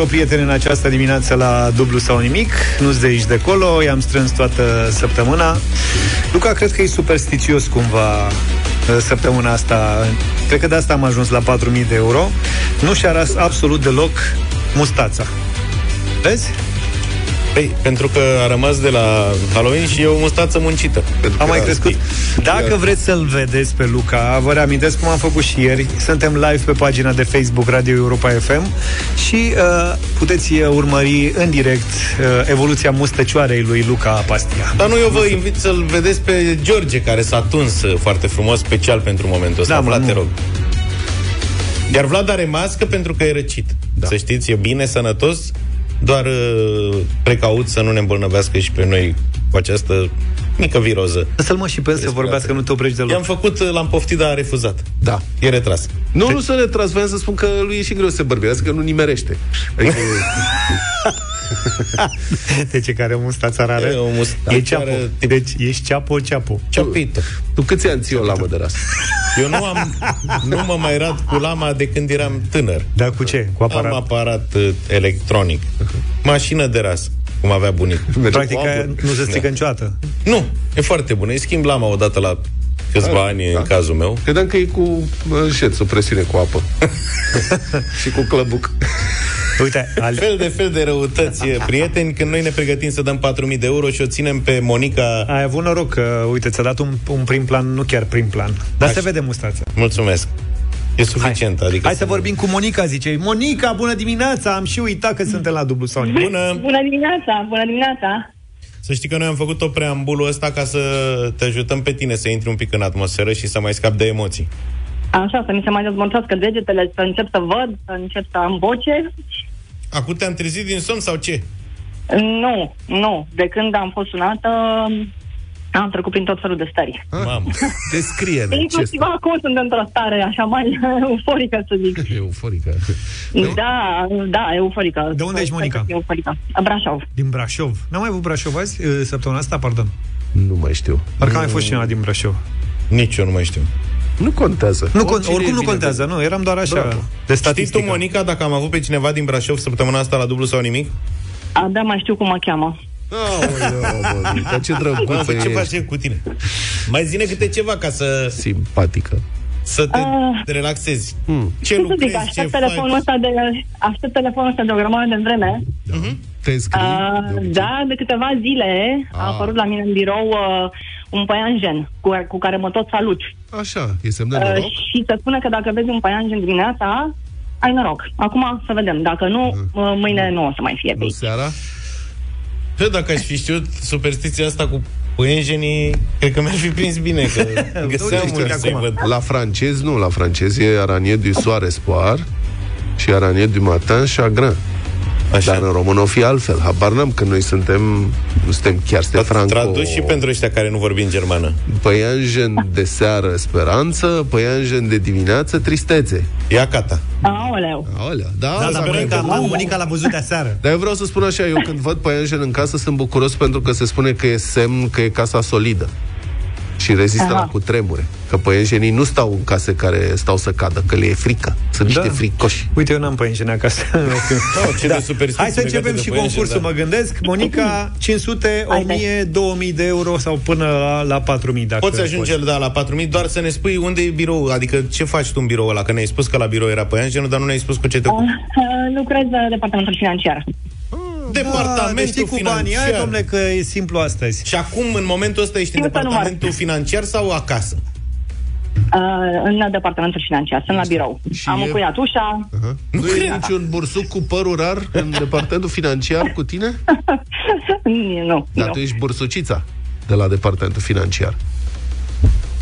euro, prieteni, în această dimineață la dublu sau nimic. Nu-ți de aici de acolo, i-am strâns toată săptămâna. Luca, cred că e superstițios cumva uh, săptămâna asta. Cred că de asta am ajuns la 4.000 de euro. Nu și-a ras absolut deloc mustața. Vezi? Păi, pentru că a rămas de la Halloween și e o mustață muncită. A mai crescut. Dacă vreți să-l vedeți pe Luca, vă reamintesc cum am făcut și ieri. Suntem live pe pagina de Facebook Radio Europa FM și uh, puteți uh, urmări în direct uh, evoluția mustăcioarei lui Luca Pastia. Dar nu, eu vă invit să-l vedeți pe George, care s-a tuns uh, foarte frumos, special pentru momentul ăsta. Da, mă, Vlad, nu. te rog. Iar Vlad are mască pentru că e răcit. Da. Să știți, e bine, sănătos, doar uh, precaut să nu ne îmbolnăvească și pe noi cu această mică viroză. Să-l mă și pe el să vorbească, nu te oprești deloc. I-am făcut, uh, l-am poftit, dar a refuzat. Da. E retras. Nu, nu să le tras, voiam să spun că lui e și greu să se bărbirească, că nu nimerește. Adică, De ce care mustața rară? E o mustață E ceapo. rară, tip- Deci ești ceapo, ceapo. Ciopito. tu câți ani ții o lamă de ras? Eu nu am, nu mă mai rad cu lama de când eram tânăr. Dar cu ce? Cu aparat? Am aparat uh, electronic. Mașină de ras, cum avea bunic. Practic aia nu se strică niciodată. Nu, e foarte bună. Îi schimb lama odată la câțiva ani, în cazul meu. Credeam că e cu uh, șeț, o presiune cu apă. și cu clăbuc. Uite, al... Fel de fel de răutăți, e, prieteni, când noi ne pregătim să dăm 4.000 de euro și o ținem pe Monica... ai avut noroc că, uite, ți-a dat un, un prim plan, nu chiar prim plan. Dar Așa. se vede mustața. Mulțumesc. E suficient, Hai. adică... Hai să vorbim cu Monica, zice. Monica, bună dimineața! Am și uitat că suntem la dublu sau nimic. Bună! Bună dimineața, bună dimineața. Să știi că noi am făcut o preambulul ăsta ca să te ajutăm pe tine să intri un pic în atmosferă și să mai scapi de emoții. Așa, să mi se mai dezmontească degetele, să încep să văd, să încep să am voce. Acum te-am trezit din somn sau ce? Nu, nu. De când am fost sunată, am trecut prin tot felul de stări. Mamă. Descrie-ne ce Inclusiv acum sunt într-o stare așa mai euforică, să zic. Euforică. Da, da, euforică. De unde ești, Monica? Euforică. Brașov. Din Brașov. N-am mai avut Brașov azi, uh, săptămâna asta, pardon. Nu mai știu. Parcă a mai fost cineva din Brașov. Nici eu nu mai știu. Nu contează. Nu, con- Oricine oricum nu vine contează, nu, eram doar așa, Bravo. de Știi statistică. tu, Monica, dacă am avut pe cineva din Brașov săptămâna asta la dublu sau nimic? Abia mai știu cum mă cheamă. Aoleu, Monica, ce drăguță Bă, ce ești. facem cu tine? Mai zine câte ceva ca să, Simpatică. să te Ah. relaxezi. Hmm. Ce Ce să lucrezi, zic, ce aștept faci? telefonul ăsta de, aștept telefonul ăsta de o grămadă de vreme. Te înscrii? Uh, de obicei? da, de câteva zile a Ah. apărut la mine în birou uh, un păianjen cu, cu care mă tot salut. Așa, e semn de Uh, noroc? și se spune că dacă vezi un păianjen dimineața, ai noroc. Acum să vedem. Dacă nu, uh, mâine nu o să mai fie pe Nu aici. seara? Eu dacă aș fi știut superstiția asta cu păienjenii, cred că mi-ar fi prins bine, că găseam Uite, unde să-i văd. La francez, nu, la francez e aranie du soir espoir și aranie du matin chagrin. Așa. Dar în română o fi altfel. Habar n-am că noi suntem, nu suntem chiar ste franco... Traduci și pentru ăștia care nu vorbim germană. Păianjen de seară speranță, păianjen de dimineață tristețe. Ia cata. Aoleu. Aoleu. Da, Da, dar da, Monica, da. Monica l-a văzut de aseară. Dar eu vreau să spun așa, eu când văd păianjen în casă sunt bucuros pentru că se spune că e semn că e casa solidă și rezistă Aha. la cutremure. Că păianjenii nu stau în case care stau să cadă, că le e frică. Sunt niște Da. fricoși. Uite, eu n-am păienjene acasă. Oh, ce de superstiții Hai să începem legate de și păienjeni, concursul, da. mă gândesc. Monica, 500, Haide. 1000, 2000 de euro sau până la, la 4000 dacă Poți ajunge da, la 4000, doar să ne spui unde e birou, adică ce faci tu în birou ăla, că ne-ai spus că la birou era păianjenul, dar nu ne-ai spus cu ce te ocupi. Uh, lucrez la departamentul financiar. Departamentul deci știi cu banii, hai, financiar. domnule, că e simplu astăzi. Și acum, în momentul ăsta, ești în Știu să număr. departamentul financiar sau acasă? Uh, în departamentul financiar. Sunt la birou. Și Am e- încuiat ușa. Uh-huh. Nu, nu e niciun bursuc cu părul rar în departamentul financiar cu tine? nu, Dar nu. tu ești bursucița de la departamentul financiar.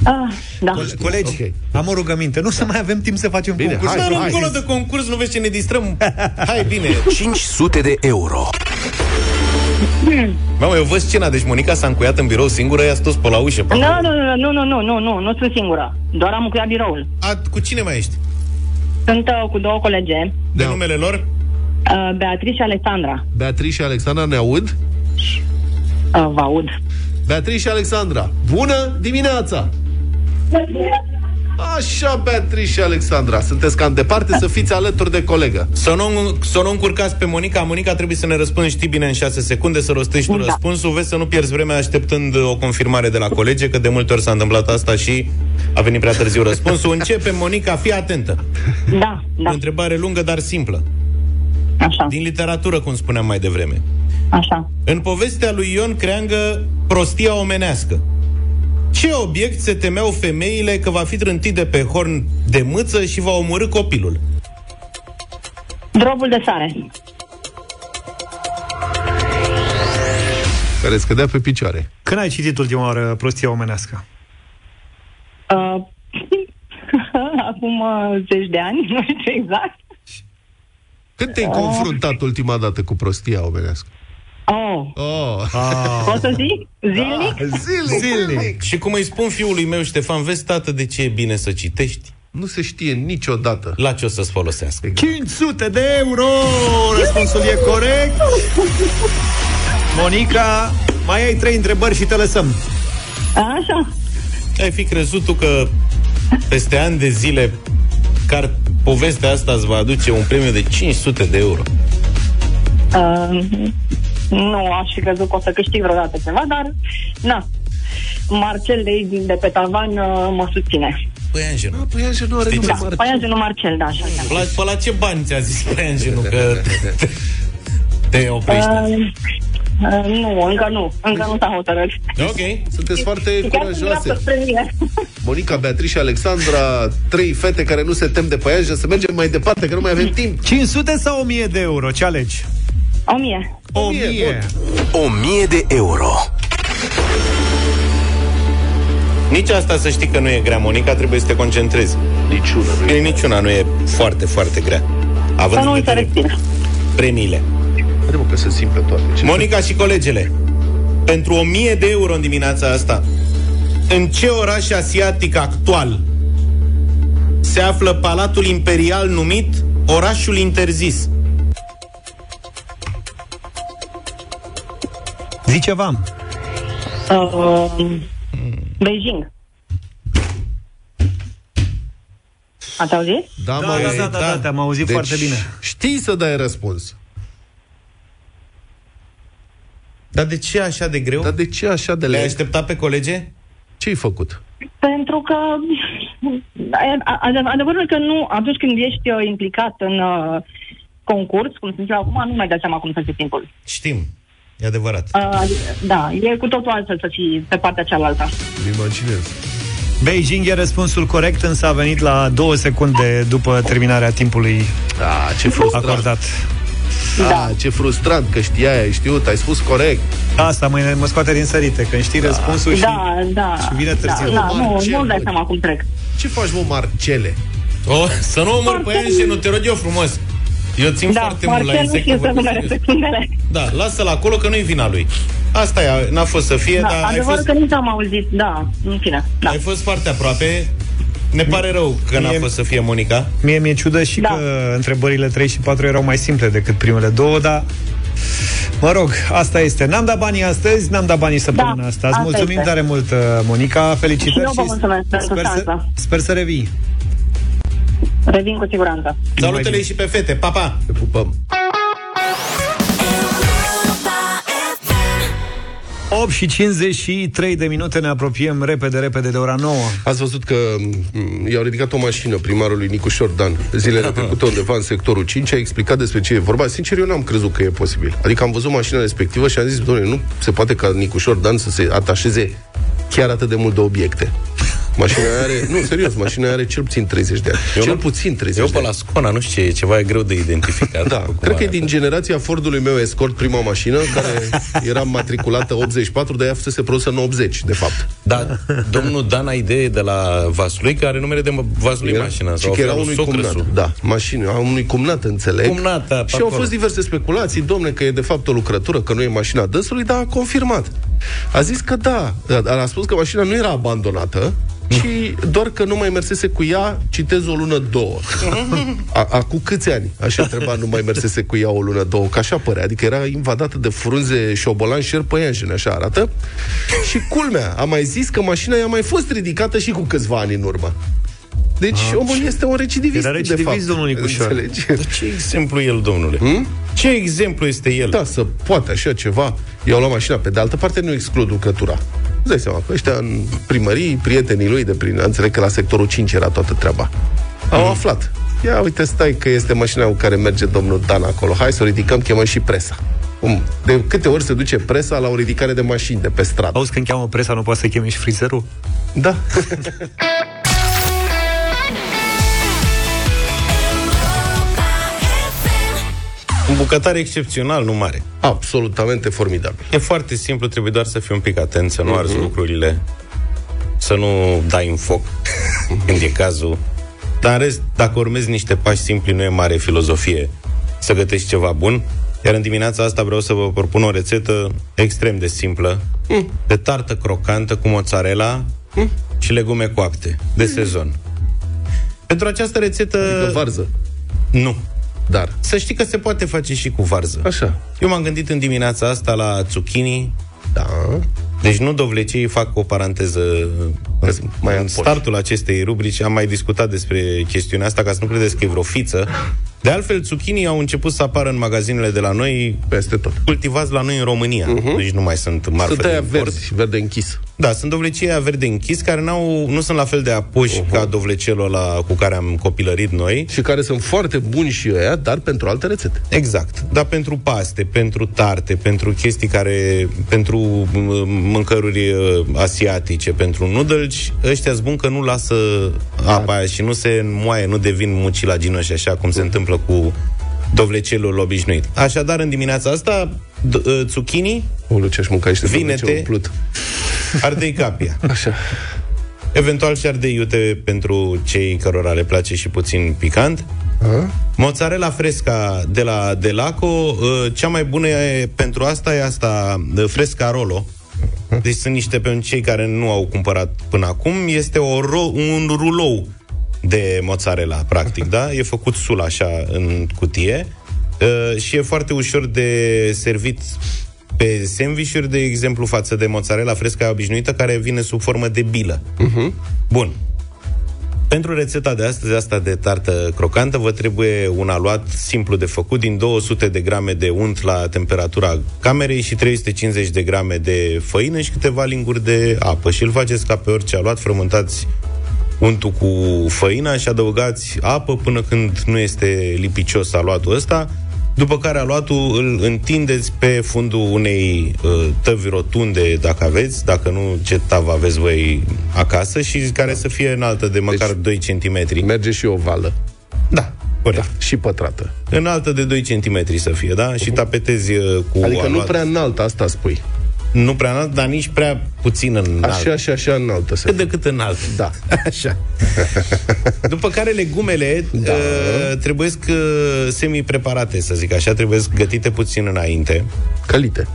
Ah, da. Co- Colegi, Ok. am o rugăminte. Nu să mai avem timp să facem Bine, concurs. hai, Dar hai. încolo de concurs, nu vezi ce ne distrăm? Hai, bine. 500 de euro. Mamă, eu văd scena, deci Monica s-a încuiat în birou singură, ea toți pe la ușă. Pe Nu, acolo. nu, nu, nu, nu, nu, nu, nu sunt singură. Doar am încuiat biroul. A, cu cine mai ești? Sunt uh, cu două colege, De Da. numele lor? uh, Beatrice și Alexandra. Beatrice și Alexandra ne aud? Uh, vă aud. Beatrice și Alexandra, bună dimineața! Așa, Beatrice și Alexandra, sunteți cam departe să fiți alături de colegă. Să nu, să nu încurcați pe Monica. Monica trebuie să ne răspunzi, știi bine, în 6 secunde, să rostești tu Da. răspunsul. Vezi să nu pierzi vremea așteptând o confirmare de la colege, că de multe ori s-a întâmplat asta și a venit prea târziu răspunsul. Începe, Monica, fii atentă. Da, O da, întrebare lungă, dar simplă. așa, Din literatură, cum spuneam mai devreme. așa. În povestea lui Ion Creangă, prostia omenească. Ce obiect se temeau femeile că va fi trântit de pe horn de mâță și va omorâ copilul? Drobul de sare. Care scădea pe picioare. Când ai citit ultima oară prostia omenească? Uh, acum uh, zeci de ani, nu știu exact. Când te-ai confruntat ultima dată cu prostia omenească? Oh, Oh, pot să zic? Zilnic? zilnic, zilnic. Și cum îi spun fiului meu, Ștefan, vezi, tată, de ce e bine să citești? Nu se știe niciodată. La ce o să-ți folosească? 500 de euro! Răspunsul e corect. Monica, mai ai trei întrebări și te lăsăm. Așa. Ai fi crezut tu că peste ani de zile car povestea asta îți va aduce un premiu de 500 de euro. Uh, nu aș fi crezut că o să câștig vreodată ceva, dar na. Marcel de, de pe tavan uh, mă susține. Păi, Angel, Ah, păi așa nu are Știi nume Da, mare. păianjenul Marcel, da, așa. pe la, pe la ce bani ți-a zis Păi, Angel, că te, te oprești? Uh, uh, nu, încă nu. Încă nu s-a hotărât. Ok. Sunteți foarte Chiar sunt curajoase. dreaptă spre mine. Monica, Beatrice și Alexandra, trei fete care nu se tem de păianjen, să mergem mai departe, că nu mai avem timp. 500 sau 1000 de euro? Ce alegi? O mie. 1000. 1000 de euro. Nici asta să știi că nu e grea, Monica, trebuie să te concentrezi. Niciuna nu Bine, e. niciuna nu e foarte, foarte grea. Să Având nu în uite vedere respir. premiile. Haide, mă, că sunt simple toate. Ce Monica și colegele, pentru 1000 de euro în dimineața asta, în ce oraș asiatic actual se află Palatul Imperial numit Orașul Interzis? Zi ceva. Uh, Beijing. Ați auzit? Da, Da, mă, da, da, da, da, te-am auzit deci, foarte bine. Știi să dai răspuns. Dar de ce așa de greu? Dar de ce așa de Le-ai lent? așteptat pe colege? Ce-ai făcut? Pentru că a- a- adevărul e că nu, atunci când ești uh, implicat în uh, concurs, cum se zice acum, nu mai dai seama cum să fie timpul. Știm. E adevărat. Uh, da, e cu totul altfel să fii pe partea cealaltă. Îmi imaginez. Beijing e răspunsul corect, însă a venit la două secunde după terminarea timpului Ah, ce frustrant. acordat. Ah, ce frustrant că știai, ai știut, ai spus corect. Asta mă, mă scoate din sărite, când știi răspunsul și... Da, da. și vine târziu. Da, da, nu, Marcel, nu dai bă. seama cum trec. Ce faci, mă, Marcele? Oh, să nu omor pe ea și nu te rog eu frumos. Eu țin Da, foarte mult la Marcel nu insect. știu că să vorbesc numere serios. secundele. Da, lasă-l acolo că nu-i vina lui. Asta e, n-a fost să fie, Da, dar ai adevărul fost, că nici am auzit, da, în fine. Da. ai fost foarte aproape. Ne pare rău că n-a Mie- fost să fie Monica. Mie mi-e ciudă și Da. că întrebările 3 și 4 erau mai simple decât primele două, dar Mă rog, asta este. N-am dat banii astăzi, n-am dat banii săptămâna Da, asta. Îți asta mulțumim este. tare mult, uh, Monica. Felicitări Și eu vă mulțumesc pentru sper, să, șansa. sper să revii. Revin cu siguranță. Salutele și pe fete. Pa, pa! Te pupăm. 8 și 53 de minute ne apropiem repede, repede de ora 9. Ați văzut că m, i-au ridicat o mașină primarului Nicușor Dan zilele trecute undeva în sectorul 5, a explicat despre ce e vorba. Sincer, eu n-am crezut că e posibil. Adică am văzut mașina respectivă și am zis, doamne, nu se poate ca Nicușor Dan să se atașeze chiar atât de mult de obiecte. Mașina aia are, nu, serios, mașina aia are cel puțin 30 de ani. Eu cel nu- puțin 30 Eu de pe ani. la Scona, nu știu ce e, ceva e greu de identificat. Da, cred că e din generația Fordului meu Escort, prima mașină, care era matriculată 84, de aia fusese produsă în 80, de fapt. Da, domnul Dan a idee de la Vaslui, care are numere de mă- Vaslui Era- mașina. Și sau că era felul unui socrăsul. cumnat. Da, mașină, a unui cumnat, înțeleg. Cumnat, da, pe și au acolo. fost diverse speculații, domne, că e de fapt o lucrătură, că nu e mașina dânsului, dar a confirmat. A zis că da, dar a spus că mașina nu era abandonată, ci doar că nu mai mersese cu ea, citez o lună, două. A, acum câți ani? Așa întreba, nu mai mersese cu ea o lună, două, că așa părea, adică era invadată de frunze șobolan șerpăianjene, așa arată. Și culmea, a mai zis că mașina i-a mai fost ridicată și cu câțiva ani în urmă. Deci omul este un recidivist, Era recidivist, de fapt. domnul Nicușor. Înțelegi? Dar ce exemplu e el, domnule? Hmm? Ce exemplu este el? Da, să poate așa ceva. I-au luat mașina. Pe de altă parte, nu exclud lucrătura. Îți dai seama că ăștia în primării, prietenii lui de prin... Înțeleg că la sectorul 5 era toată treaba. Au Mhm. aflat. Ia uite, stai că este mașina cu care merge domnul Dan acolo. Hai să o ridicăm, chemăm și presa. Cum? De câte ori se duce presa la o ridicare de mașini de pe stradă? Auzi, când cheamă presa, nu poate să cheme și frizerul? Da. Un bucătar excepțional, nu mare. Absolutamente formidabil. E foarte simplu, trebuie doar să fii un pic atent, să nu arzi lucrurile, să nu dai în foc când e cazul. Dar în rest, dacă urmezi niște pași simpli, nu e mare filozofie să gătești ceva bun. Iar în dimineața asta vreau să vă propun o rețetă extrem de simplă, de tartă crocantă cu mozzarella și legume coapte, de sezon. Pentru această rețetă... Adică varză. Nu. Dar. Să știi că se poate face și cu varză. Așa. Eu m-am gândit în dimineața asta la zucchini. Da. Deci nu dovlecei, fac o paranteză în, mai în apoși. startul acestei rubrici. Am mai discutat despre chestiunea asta, ca să nu credeți că e vreo fiță. De altfel, zucchini au început să apară în magazinele de la noi Peste tot. cultivați la noi în România. Uh-huh. Deci nu mai sunt marfă Sunt de aia import. verzi, verde închis. Da, sunt dovlecii aia verde închis, care n-au, nu sunt la fel de apoși uh-huh. ca dovlecelul ăla cu care am copilărit noi. Și care sunt foarte buni și ăia, dar pentru alte rețete. Exact. Dar pentru paste, pentru tarte, pentru chestii care... pentru m- mâncăruri uh, asiatice, pentru noodles, ăștia bun că nu lasă apa aia și nu se înmoaie, nu devin mucilaginoși așa cum se întâmplă cu dovlecelul obișnuit. Așadar, în dimineața asta, d- uh, zucchini, O, ce-aș mânca niște Vinete. dovlece umplut. ardei capia. Așa. Eventual și ardei iute pentru cei cărora le place și puțin picant. Mozzarella fresca de la Delaco, uh, cea mai bună e, pentru asta e asta, uh, fresca Rolo. Deci sunt niște pentru cei care nu au cumpărat până acum. Este o ro- un rulou de mozzarella, practic, da? E făcut sul așa în cutie uh, și e foarte ușor de servit pe sandvișuri, de exemplu, față de mozzarella fresca obișnuită, care vine sub formă de bilă. Bun. Pentru rețeta de astăzi, asta de tartă crocantă, vă trebuie un aluat simplu de făcut din 200 de grame de unt la temperatura camerei și 350 de grame de făină și câteva linguri de apă. Și îl faceți ca pe orice aluat, frământați untul cu făina și adăugați apă până când nu este lipicios aluatul ăsta, după care aluatul îl întindeți pe fundul unei uh, tăvi rotunde, dacă aveți, dacă nu, ce tavă aveți voi acasă și care să fie înaltă de măcar deci, 2 cm. Merge și ovală. Da, corect. Da, și pătrată. Înaltă de 2 cm să fie, da? Și tapetezi uh, cu Adică nu aluat. prea înalt, asta spui. Nu prea înalt, dar nici prea puțin înalt. Așa și așa înaltă. să Cât de cât înalt. Da. Așa. După care legumele da. uh, trebuie uh, semi-preparate, să zic așa, trebuie gătite puțin înainte. Călite.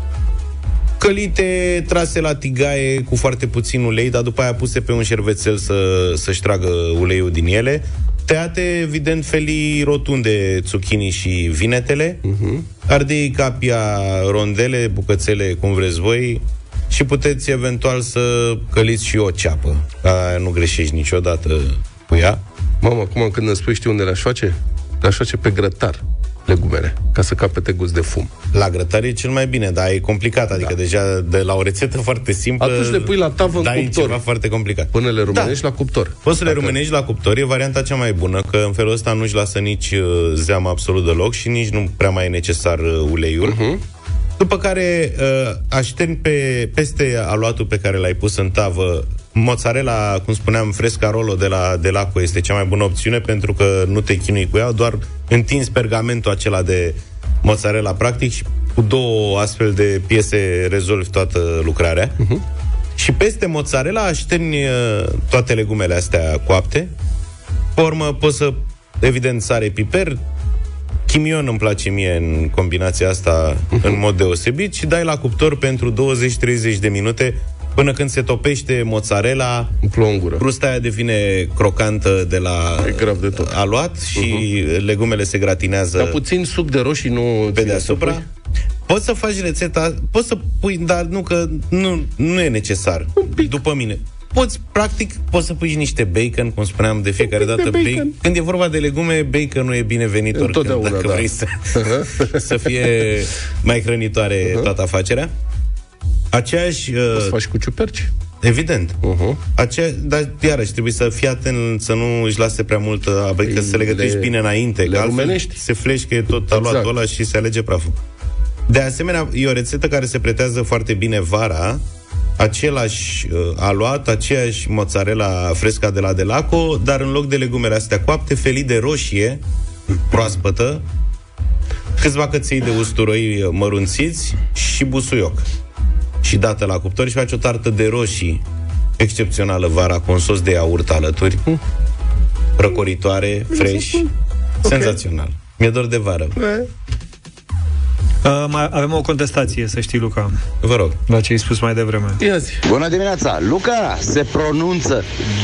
Călite, trase la tigaie cu foarte puțin ulei, dar după aia puse pe un șervețel să, să-și tragă uleiul din ele. Tăiate, evident, felii rotunde, zucchini și vinetele. Uh-huh. Ardei capia, rondele, bucățele, cum vreți voi. Și puteți eventual să căliți și o ceapă. Aia nu greșești niciodată cu ea. Mamă, acum când îmi spui, știi unde le-aș face? Le-aș face pe grătar legumele, ca să capete gust de fum. La grătar e cel mai bine, dar e complicat, adică da. deja de la o rețetă foarte simplă... Atunci le pui la tavă în dai cuptor. ceva foarte complicat. Până le rumenești da. la cuptor. Poți să le Dacă- rumenești la cuptor, e varianta cea mai bună, că în felul ăsta nu-și lasă nici uh, zeamă absolut deloc și nici nu prea mai e necesar uh, uleiul. Mhm. Uh-huh. După care uh, așterni pe, peste aluatul pe care l-ai pus în tavă mozzarella, cum spuneam, fresca rolo de la Delaco este cea mai bună opțiune pentru că nu te chinui cu ea, doar întinzi pergamentul acela de mozzarella practic și cu două astfel de piese rezolvi toată lucrarea. Uh-huh. Și peste mozzarella așterni uh, toate legumele astea coapte. Pe urmă poți să, evident, sare, piper, chimion îmi place mie în combinația asta uh-huh. în mod deosebit și dai la cuptor pentru 20-30 de minute până când se topește mozzarella, Plongură. crusta aia devine crocantă de la E grav de tot. aluat și uh-huh. legumele se gratinează Dar puțin suc de roșii nu... pe deasupra. Poți să faci rețeta, poți să pui, dar nu că nu, nu e necesar. După mine. Poți, practic, poți să pui și niște bacon, cum spuneam de fiecare pic de dată. bacon. Când e vorba de legume, bacon nu e binevenit oricând, Întotdeauna, dacă da. vrei să, să fie mai hrănitoare toată afacerea. Aceeași... Poți Uh, faci cu ciuperci. evident. Uh-huh. Acea, dar iarăși trebuie să fii atent să nu își lase prea mult, adică să le gătești Le- bine înainte, le că altfel rumenești. se fleșcă tot Exact. aluatul ăla și se alege praful. De asemenea, e o rețetă care se pretează foarte bine vara, același uh, aluat, aceeași mozzarella fresca de la Delaco, dar în loc de legumele astea coapte, felii de roșie proaspătă, câțiva căței de usturoi mărunțiți și busuioc. Și dată la cuptor și faci o tartă de roșii excepțională vara cu un sos de iaurt alături, răcoritoare, fresh, senzațional. Mi-e dor de vară. Uh, mai avem o contestație, să știi, Luca, Vă rog. la ce ai spus mai devreme. Ia zi. Bună dimineața! Luca, se pronunță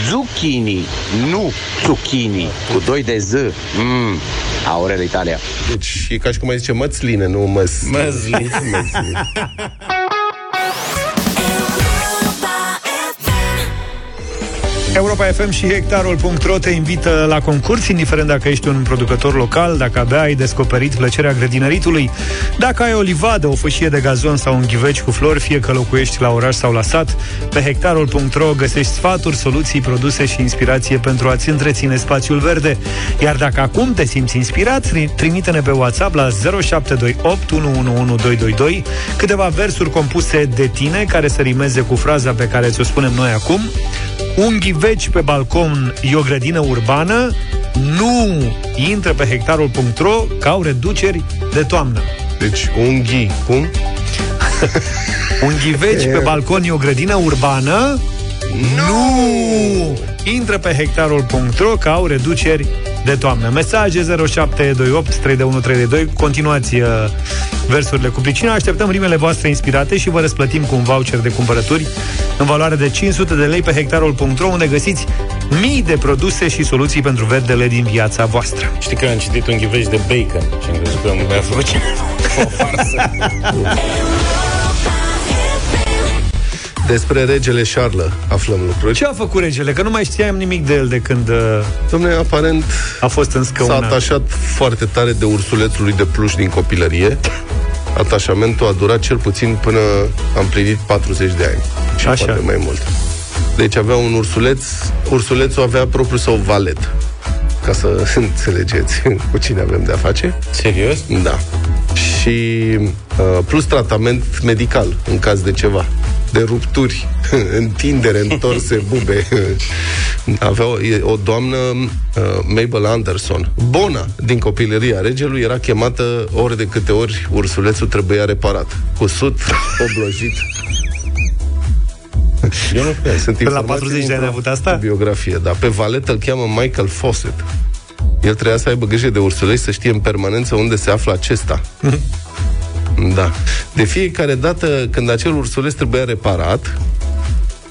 zucchini, nu zucchini, cu doi de Z. Mm, Aurel Italia. Deci e ca și cum ai zice mățline, nu măs. Măsli. Europa FM și Hectarul.ro te invită la concurs, indiferent dacă ești un producător local, dacă abia ai descoperit plăcerea grădinăritului, dacă ai o livadă, o fâșie de gazon sau un ghiveci cu flori, fie că locuiești la oraș sau la sat, pe Hectarul.ro găsești sfaturi, soluții, produse și inspirație pentru a-ți întreține spațiul verde. Iar dacă acum te simți inspirat, tri- trimite-ne pe WhatsApp la 0728 111222 câteva versuri compuse de tine care să rimeze cu fraza pe care ți-o spunem noi acum. Un ghiveci pe balcon e o grădină urbană, nu! Intră pe hectarul.ro că au reduceri de toamnă. Deci unghii, cum? Un ghiveci pe balcon e o grădină urbană, nu! Intră pe hectarul.ro că au reduceri de toamnă. Mesaje 0728 3132 Continuați uh, versurile cu pricina Așteptăm rimele voastre inspirate Și vă răsplătim cu un voucher de cumpărături În valoare de 500 de lei pe hectarul.ro Unde găsiți mii de produse și soluții pentru verdele din viața voastră Știi că am citit un ghiveci de bacon și am crezut că mi-a făcut cineva o farsă. Despre regele Charles aflăm lucruri. Ce a făcut regele? Că nu mai știam nimic de el de când uh, Dom'le, aparent a fost în s-a scăunat atașat foarte tare de ursulețul lui de pluș din copilărie. Atașamentul a durat cel puțin până am plinit 40 de ani. Și Așa. poate mai mult. Deci avea un ursuleț, ursulețul avea propriul său valet. Ca să înțelegeți cu cine avem de-a face. Serios? Da. Și uh, plus tratament medical în caz de ceva. De rupturi, întindere, întorse, bube. Avea o, e- o doamnă, uh, Mabel Anderson, bona din copilăria regelui, era chemată ori de câte ori ursulețul trebuia reparat. Cusut, oblojit Eu nu cred. Sunt Până la informații 40 de ani dintr-o ai avut asta? Biografie, da. Pe valet îl cheamă Michael Fawcett. El trebuia să aibă grijă de ursulești, să știe în permanență unde se află acesta. Da. De fiecare dată când acel ursuleț trebuia reparat,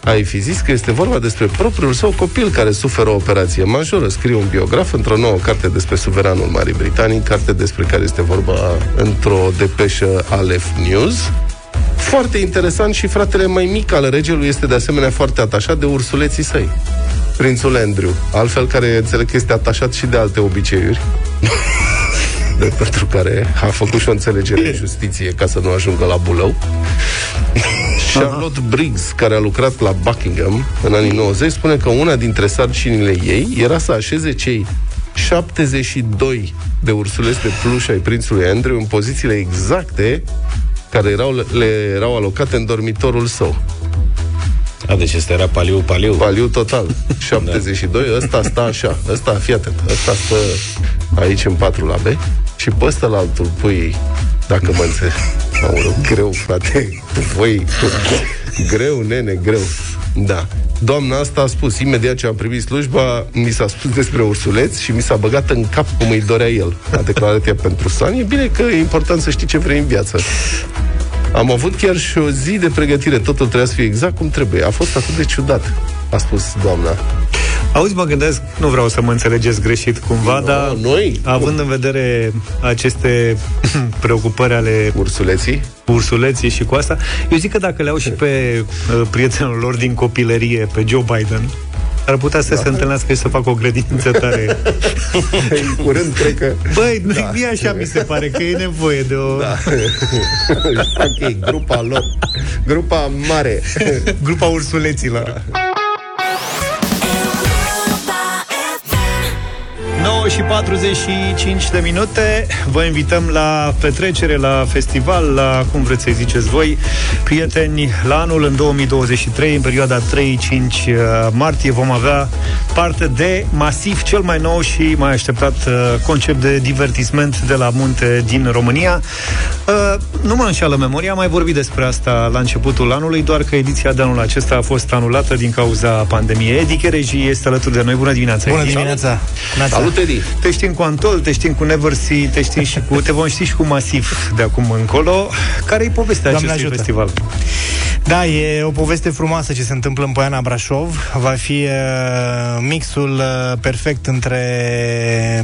ai fi zis că este vorba despre propriul său copil care suferă o operație majoră. Scrie un biograf într-o nouă carte despre suveranul Marii Britanii, carte despre care este vorba într-o depeșă Aleph News. Foarte interesant și fratele mai mic al regelui este de asemenea foarte atașat de ursuleții săi. Prințul Andrew, altfel care înțeleg că este atașat și de alte obiceiuri. de, pentru care a făcut și o înțelegere în justiție ca să nu ajungă la Bulău. Charlotte Briggs, care a lucrat la Buckingham în anii 90, spune că una dintre sarcinile ei era să așeze cei 72 de ursuleți de pluș ai prințului Andrew în pozițiile exacte care erau, le erau alocate în dormitorul său. A, deci este era paliu, paliu. Paliu total. 72, ăsta stă așa. Ăsta, fii atent, ăsta stă aici în patru labe și pe ăsta la altul pui, dacă mă înțeleg. Aoleu, greu, frate. Voi, greu, nene, greu. Da. Doamna asta a spus, imediat ce am primit slujba, mi s-a spus despre ursuleț și mi s-a băgat în cap cum îi dorea el. A declarat ea pentru Sun. E bine că e important să știi ce vrei în viață. Am avut chiar și o zi de pregătire. Totul trebuia să fie exact cum trebuie. A fost atât de ciudat, a spus doamna. Auzi, mă gândesc, nu vreau să mă înțelegeți greșit cumva, No, dar noi? având în vedere aceste preocupări ale Ursuleții? ursuleții și cu asta, eu zic că dacă le au și pe uh, prietenul lor din copilărie, pe Joe Biden, ar putea să da. se întâlnească și să facă o grădiniță tare. Curând, cred că... Băi, da. mie așa mi se pare că e nevoie de o... Da. Își fac ei, grupa lor. Grupa mare. Grupa ursuleților. 9 și 45 de minute Vă invităm la petrecere, la festival La, cum vreți să ziceți voi Prieteni, la anul în 2023 În perioada 3-5 martie Vom avea parte de Masiv, cel mai nou și mai așteptat uh, Concept de divertisment De la munte din România uh, Nu mă înșeală memoria Am mai vorbit despre asta la începutul anului Doar că ediția de anul acesta a fost anulată Din cauza pandemiei Edi Chereji este alături de noi Bună dimineața, Bună Edi. dimineața! Salut, Edi! Te știm cu Antol, te știm cu Neversea, te știm și cu te vom ști și cu Masiv de acum încolo. Care e povestea Doamne acestui ajută. festival? Da, e o poveste frumoasă ce se întâmplă în Poiana Brașov. Va fi uh, mixul uh, perfect între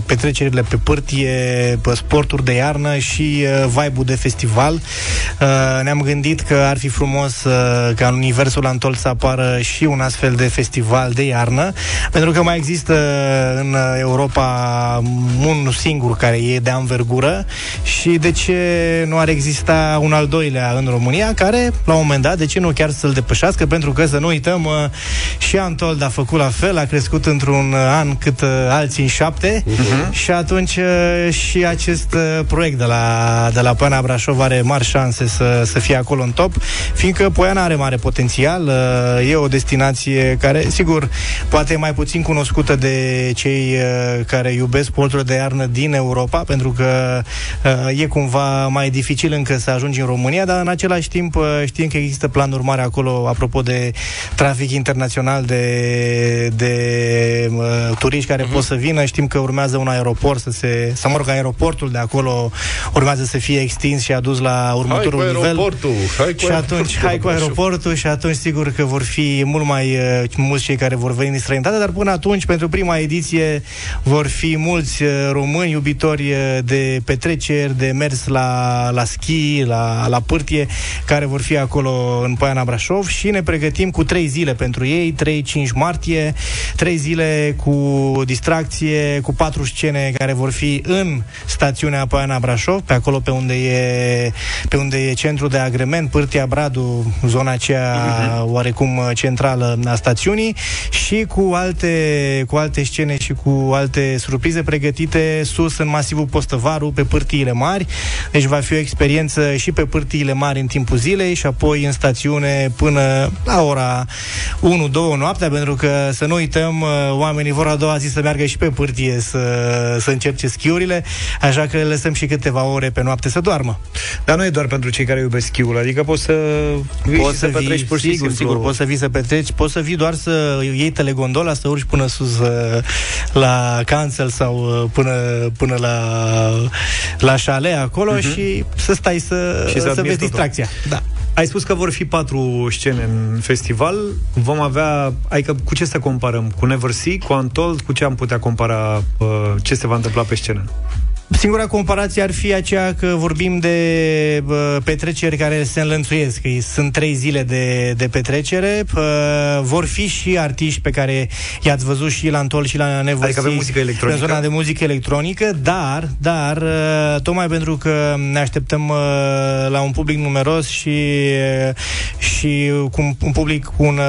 petrecerile pe pârtie, pe sporturi de iarnă și uh, vibe-ul de festival. Uh, ne-am gândit că ar fi frumos uh, ca în universul Antol să apară și un astfel de festival de iarnă, pentru că mai există în Europa un singur care e de anvergură și de ce nu ar exista un al doilea în România care, la un moment dat, de ce nu chiar să-l depășească, pentru că să nu uităm, uh, și Antold a făcut la fel, a crescut într-un uh, an cât uh, alții în șapte uh-huh. și atunci uh, și acest uh, proiect de la, de la Poiana Brașov are mari șanse să, să fie acolo în top, fiindcă Poiana are mare potențial, uh, e o destinație care, sigur, poate e mai puțin cunoscută de cei uh, care iubesc sporturile de iarnă din Europa, pentru că uh, e cumva mai dificil încă să ajungi în România, dar în același timp uh, știm că există planuri mari acolo, apropo de trafic internațional de, de uh, turiști care uh-huh. pot să vină. Știm că urmează un aeroport să se, să mă rog, aeroportul de acolo urmează să fie extins și adus la următorul Hai cu nivel. aeroportul, hai cu și atunci, aeroportul, hai cu Brașov. aeroportul și atunci sigur că vor fi mult mai uh, mulți cei care vor veni din străinătate, dar până atunci, pentru prima ediție, vor fi mulți uh, români iubitori uh, de petreceri, de mers la, la schi, la, la pârtie, care vor fi acolo în Poiana Brașov și ne pregătim cu trei zile pentru ei, 3-5 martie, trei zile cu distracție, cu patru scene care vor fi în stațiunea Poiana Brașov, pe acolo pe unde e, pe unde e centrul de agrement, Pârtia Bradu, zona aceea uh-huh. oarecum uh, centrală a stațiunii și cu alte, cu alte scene și cu alte surprize pregătite sus în masivul Postăvaru, pe pârtiile mari. Deci va fi o experiență și pe pârtiile mari în timpul zilei și apoi în stațiune până la ora 1-2 noaptea, pentru că să nu uităm, sperăm uh, oamenii vor a doua zi să meargă și pe pârtie să, să încerce schiurile, așa că le lăsăm și câteva ore pe noapte să doarmă. Dar nu e doar pentru cei care iubesc schiul, adică poți să vii Poți și să să petreci vii, pur și sigur, simplu. sigur, poți să vii să petreci, poți să vii doar să iei telegondola, să urci până sus uh, la cancel sau uh, până, până la, la chalet acolo Mhm. și să stai să, Și să să, admiri vezi totul. distracția. Da. Ai spus că vor fi patru scene în festival. Vom avea... Adică cu ce să comparăm? Cu Never See? Cu Untold? Cu ce am putea compara uh, ce se va întâmpla pe scenă? Singura comparație ar fi aceea că vorbim de bă, petreceri care se înlănțuiesc. Că sunt trei zile de, de petrecere. Bă, vor fi și artiști pe care i-ați văzut și la Antol și la Nevăsi. Adică avem muzică electronică? În zona de muzică electronică, dar, dar, uh, tocmai pentru că ne așteptăm uh, la un public numeros și, uh, și cu un, un public cu, un,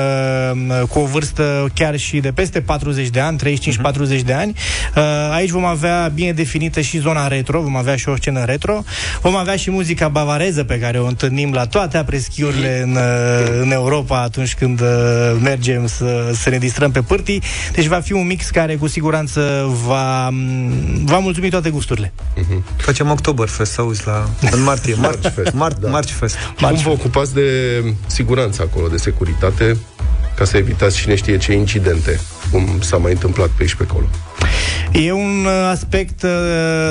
uh, cu o vârstă chiar și de peste 40 de ani, 35-40 de ani, uh, aici vom avea bine definită și zona retro, vom avea și o scenă retro, vom avea și muzica bavareză pe care o întâlnim la toate apreschiurile în, uh, în Europa atunci când uh, mergem să, să ne distrăm pe pârtii. Deci va fi un mix care cu siguranță va, va mulțumi toate gusturile. Facem Oktoberfest, să auzi, la, în martie. Mar- Marchfest, Mar- da. Marchfest. Cum vă ocupați de siguranță acolo, de securitate, ca să evitați cine știe ce incidente, cum s-a mai întâmplat pe aici pe acolo? E un uh, aspect uh,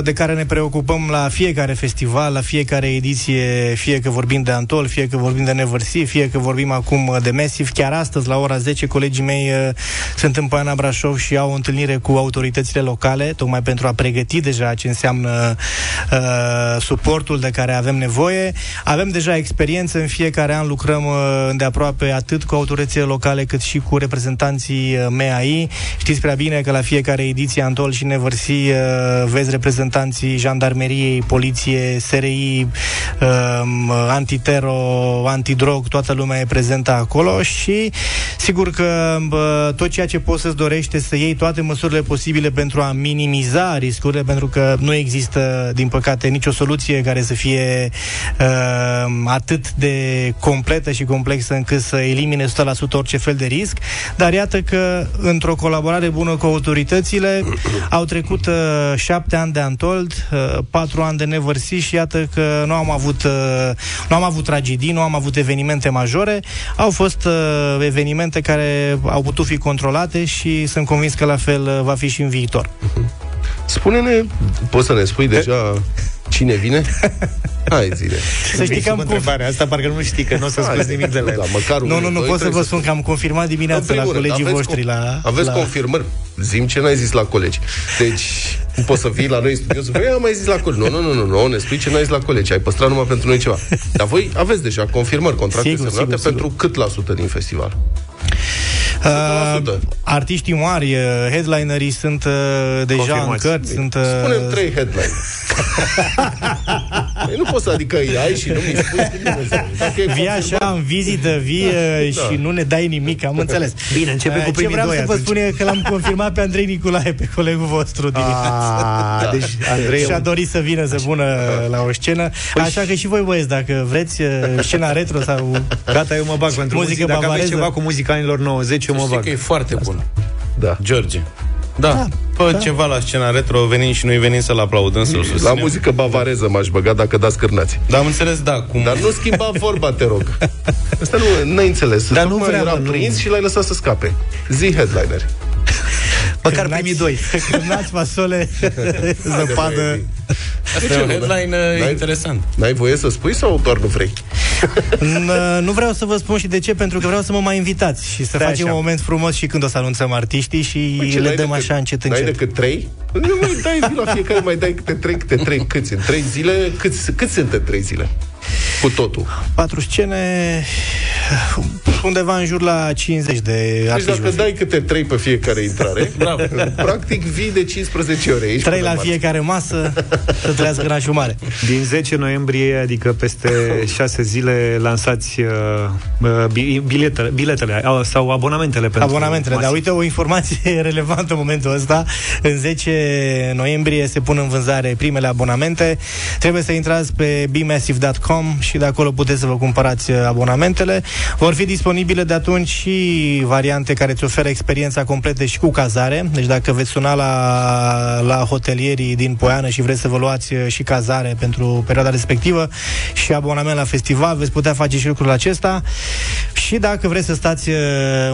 de care ne preocupăm la fiecare festival, la fiecare ediție, fie că vorbim de Antol, fie că vorbim de Neversea, fie că vorbim acum uh, de Massive. Chiar astăzi, la ora 10, colegii mei uh, sunt în Poiana Brașov și au o întâlnire cu autoritățile locale, tocmai pentru a pregăti deja ce înseamnă uh, suportul de care avem nevoie. Avem deja experiență, în fiecare an lucrăm uh, de aproape atât cu autoritățile locale cât și cu reprezentanții uh, MEAI. Știți prea bine că la fiecare ediție Antol și Neversea uh, vezi reprezentanții jandarmeriei, poliție, SRI, um, antitero, antidrog, toată lumea e prezentă acolo și sigur că bă, tot ceea ce poți să-ți dorești este să iei toate măsurile posibile pentru a minimiza riscurile, pentru că nu există, din păcate, nicio soluție care să fie uh, atât de completă și complexă încât să elimine 100% orice fel de risc, dar iată că într-o colaborare bună cu autoritățile au trecut uh, șapte ani de Antold, uh, patru ani de Neversea și iată că nu am avut uh, nu am avut tragedii, nu am avut evenimente majore, au fost uh, evenimente care au putut fi controlate și sunt convins că la fel uh, va fi și în viitor. Spune-ne, poți să ne spui deja cine vine? Hai, zile. Să știi că am întrebarea asta, parcă nu știi că nu o să scoți nimic de la el. Da, măcar Nu, unul, nu, nu doi, pot să trei vă spun că am confirmat dimineața În la primul rând, colegii aveți voștri com- la... Aveți la... confirmări? Zim ce n-ai zis la colegi. Deci, nu poți să vii la noi în studio să spui, "Eu am mai zis la colegi. Nu, nu, nu, nu, nu, ne spui ce n-ai zis la colegi. Ai păstrat numai pentru noi ceva. Dar voi aveți deja confirmări, contracte Sigur, semnate sigur, pentru cât la sută din festival? Uh, artiștii mari, uh, headlinerii sunt uh, deja Confirmați. în cărți, sunt... Uh, Spune-mi trei headline. Păi nu poți să, adică îi ai și nu mi spui cum Dumnezeu. Dacă e Vii așa în vizită, vii uh, Da. și nu ne dai nimic, am înțeles. Bine, începe Uh, cu primii Ce vreau doi să vă atunci. spun e că l-am confirmat pe Andrei Nicolae, pe colegul vostru dimineața. Ah, deci Andrei și a dorit să vină să pună la o scenă. Așa că și voi, băieți, dacă vreți uh, scena retro sau Gata, eu mă bag pentru muzică. muzică Dacă aveți bavareză. ceva cu muzica anilor 90, eu mă Știi bag. că e foarte bun. Da. George. Da, da fă da. ceva la scena retro, venim și noi venim să-l aplaudăm, să-l susținem. La muzică bavareză m-aș băga dacă dați cârnați. Da, am înțeles, da. Cum... Dar nu schimba vorba, te rog. Asta nu n-ai înțeles. Dar nu Tocmai vreau, era nu. prins și l-ai lăsat să scape. Zi headliner. Măcar primii doi. Cârnați, fasole, zăpadă. Asta De e ce un nu, headline uh, N-ai- interesant. N-ai voie să spui sau doar nu vrei? N- Nu vreau să vă spun și de ce, pentru că vreau să mă mai invitați și să Da, facem așa. un moment frumos și când o să anunțăm artiștii și Păi ce, le n-ai dăm decât- așa încet, N-ai încet. decât trei? Nu mai dai zi la fiecare, mai dai câte trei, câte trei. Câți în trei zile? Câți, câți sunt în trei zile? Cu totul. Patru scene, undeva în jur la 50 de Deci artiști. dacă vor fi. dai câte trei pe fiecare intrare, Bravo. practic vii de 15 ore aici. Trei până la marți. fiecare masă, să trăiască nașul mare. Din 10 noiembrie, adică peste 6 zile, lansați uh, uh, bi- biletele, biletele uh, sau abonamentele pentru Abonamentele, dar masiv. uite o informație relevantă în momentul ăsta. În 10 noiembrie se pun în vânzare primele abonamente. Trebuie să intrați pe bmassive.com și de acolo puteți să vă cumpărați uh, abonamentele. Vor fi disponibile de atunci și variante care îți oferă experiența completă și cu cazare. Deci dacă veți suna la, la hotelierii din Poiană și vreți să vă luați uh, și cazare pentru perioada respectivă și abonament la festival, veți putea face și lucrul acesta. Și dacă vreți să stați uh,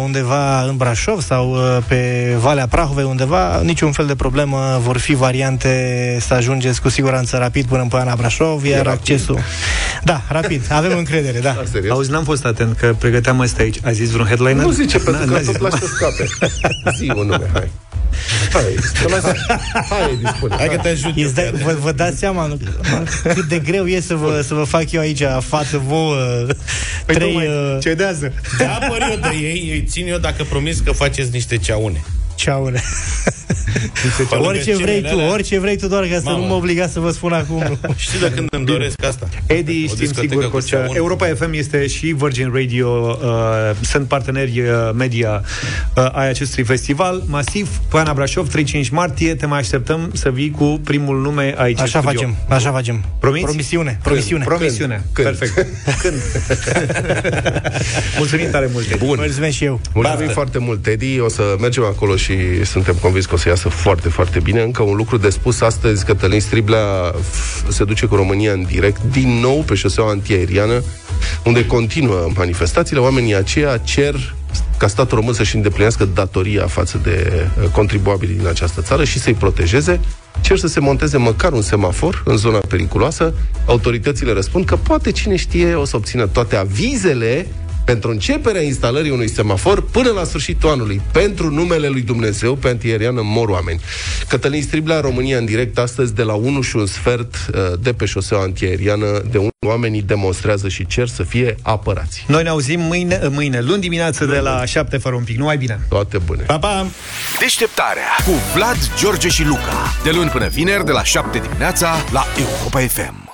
undeva în Brașov sau uh, pe Valea Prahovei undeva, niciun fel de problemă, vor fi variante să ajungeți cu siguranță rapid până în Poiana Brașov, iar accesul... Da, rapid, avem încredere, da. Auzi, n-am fost atent că pregăteam asta aici. A zis vreun headliner? Nu zice, pentru N- că n-a tot zis. lași să scape. Zi un nume, hai. Hai, să lasă. Hai, dispune. Hai că te ajut. Îți dai, vă, vă dați seama nu, cât de greu e să vă, să vă fac eu aici față vouă Păi trei... tocmai, uh, cedează. Te apăr eu de ei, îi țin eu dacă promis că faceți niște ceaune. Ceaune. Pe lângă orice vrei celele tu, alea. orice vrei tu, doar ca să Mamă. nu mă obliga să vă spun acum. Știi de când îmi doresc asta? Edi, O știm discotecă sigur cu că ceaune. Europa FM este și Virgin Radio, uh, sunt parteneri uh, media uh, ai acestui festival masiv. Poiana Brașov, 35 martie, te mai așteptăm să vii cu primul nume aici Așa în studio. facem, așa facem. Promiți? Promisiune, promisiune. Promisiune. Când? Perfect. Când? Mulțumim tare mult, Edi. Bun. Mulțumesc și eu. Mulțumim foarte mult, Teddy. O să mergem acolo și suntem convins că o să iasă foarte, foarte bine. Încă un lucru de spus astăzi, Cătălin Striblea f- se duce cu România în direct, din nou pe șoseaua antiaeriană, unde continuă manifestațiile. Oamenii aceia cer ca statul român să-și îndeplinească datoria față de uh, contribuabilii din această țară și să-i protejeze. Cer să se monteze măcar un semafor în zona periculoasă. Autoritățile răspund că poate cine știe o să obțină toate avizele pentru începerea instalării unui semafor până la sfârșitul anului. Pentru numele lui Dumnezeu, pe antiaeriană mor oameni. Cătălin Striblea, România în direct, astăzi de la 1 și un sfert uh, de pe șoseaua antiaeriană, de unde oamenii demonstrează și cer să fie apărați. Noi ne auzim mâine, mâine luni dimineață de la 7 fără un pic. Numai bine! Toate bune! Pa, pa! Deșteptarea cu Vlad, George și Luca. De luni până vineri, de la 7 dimineața, la Europa FM.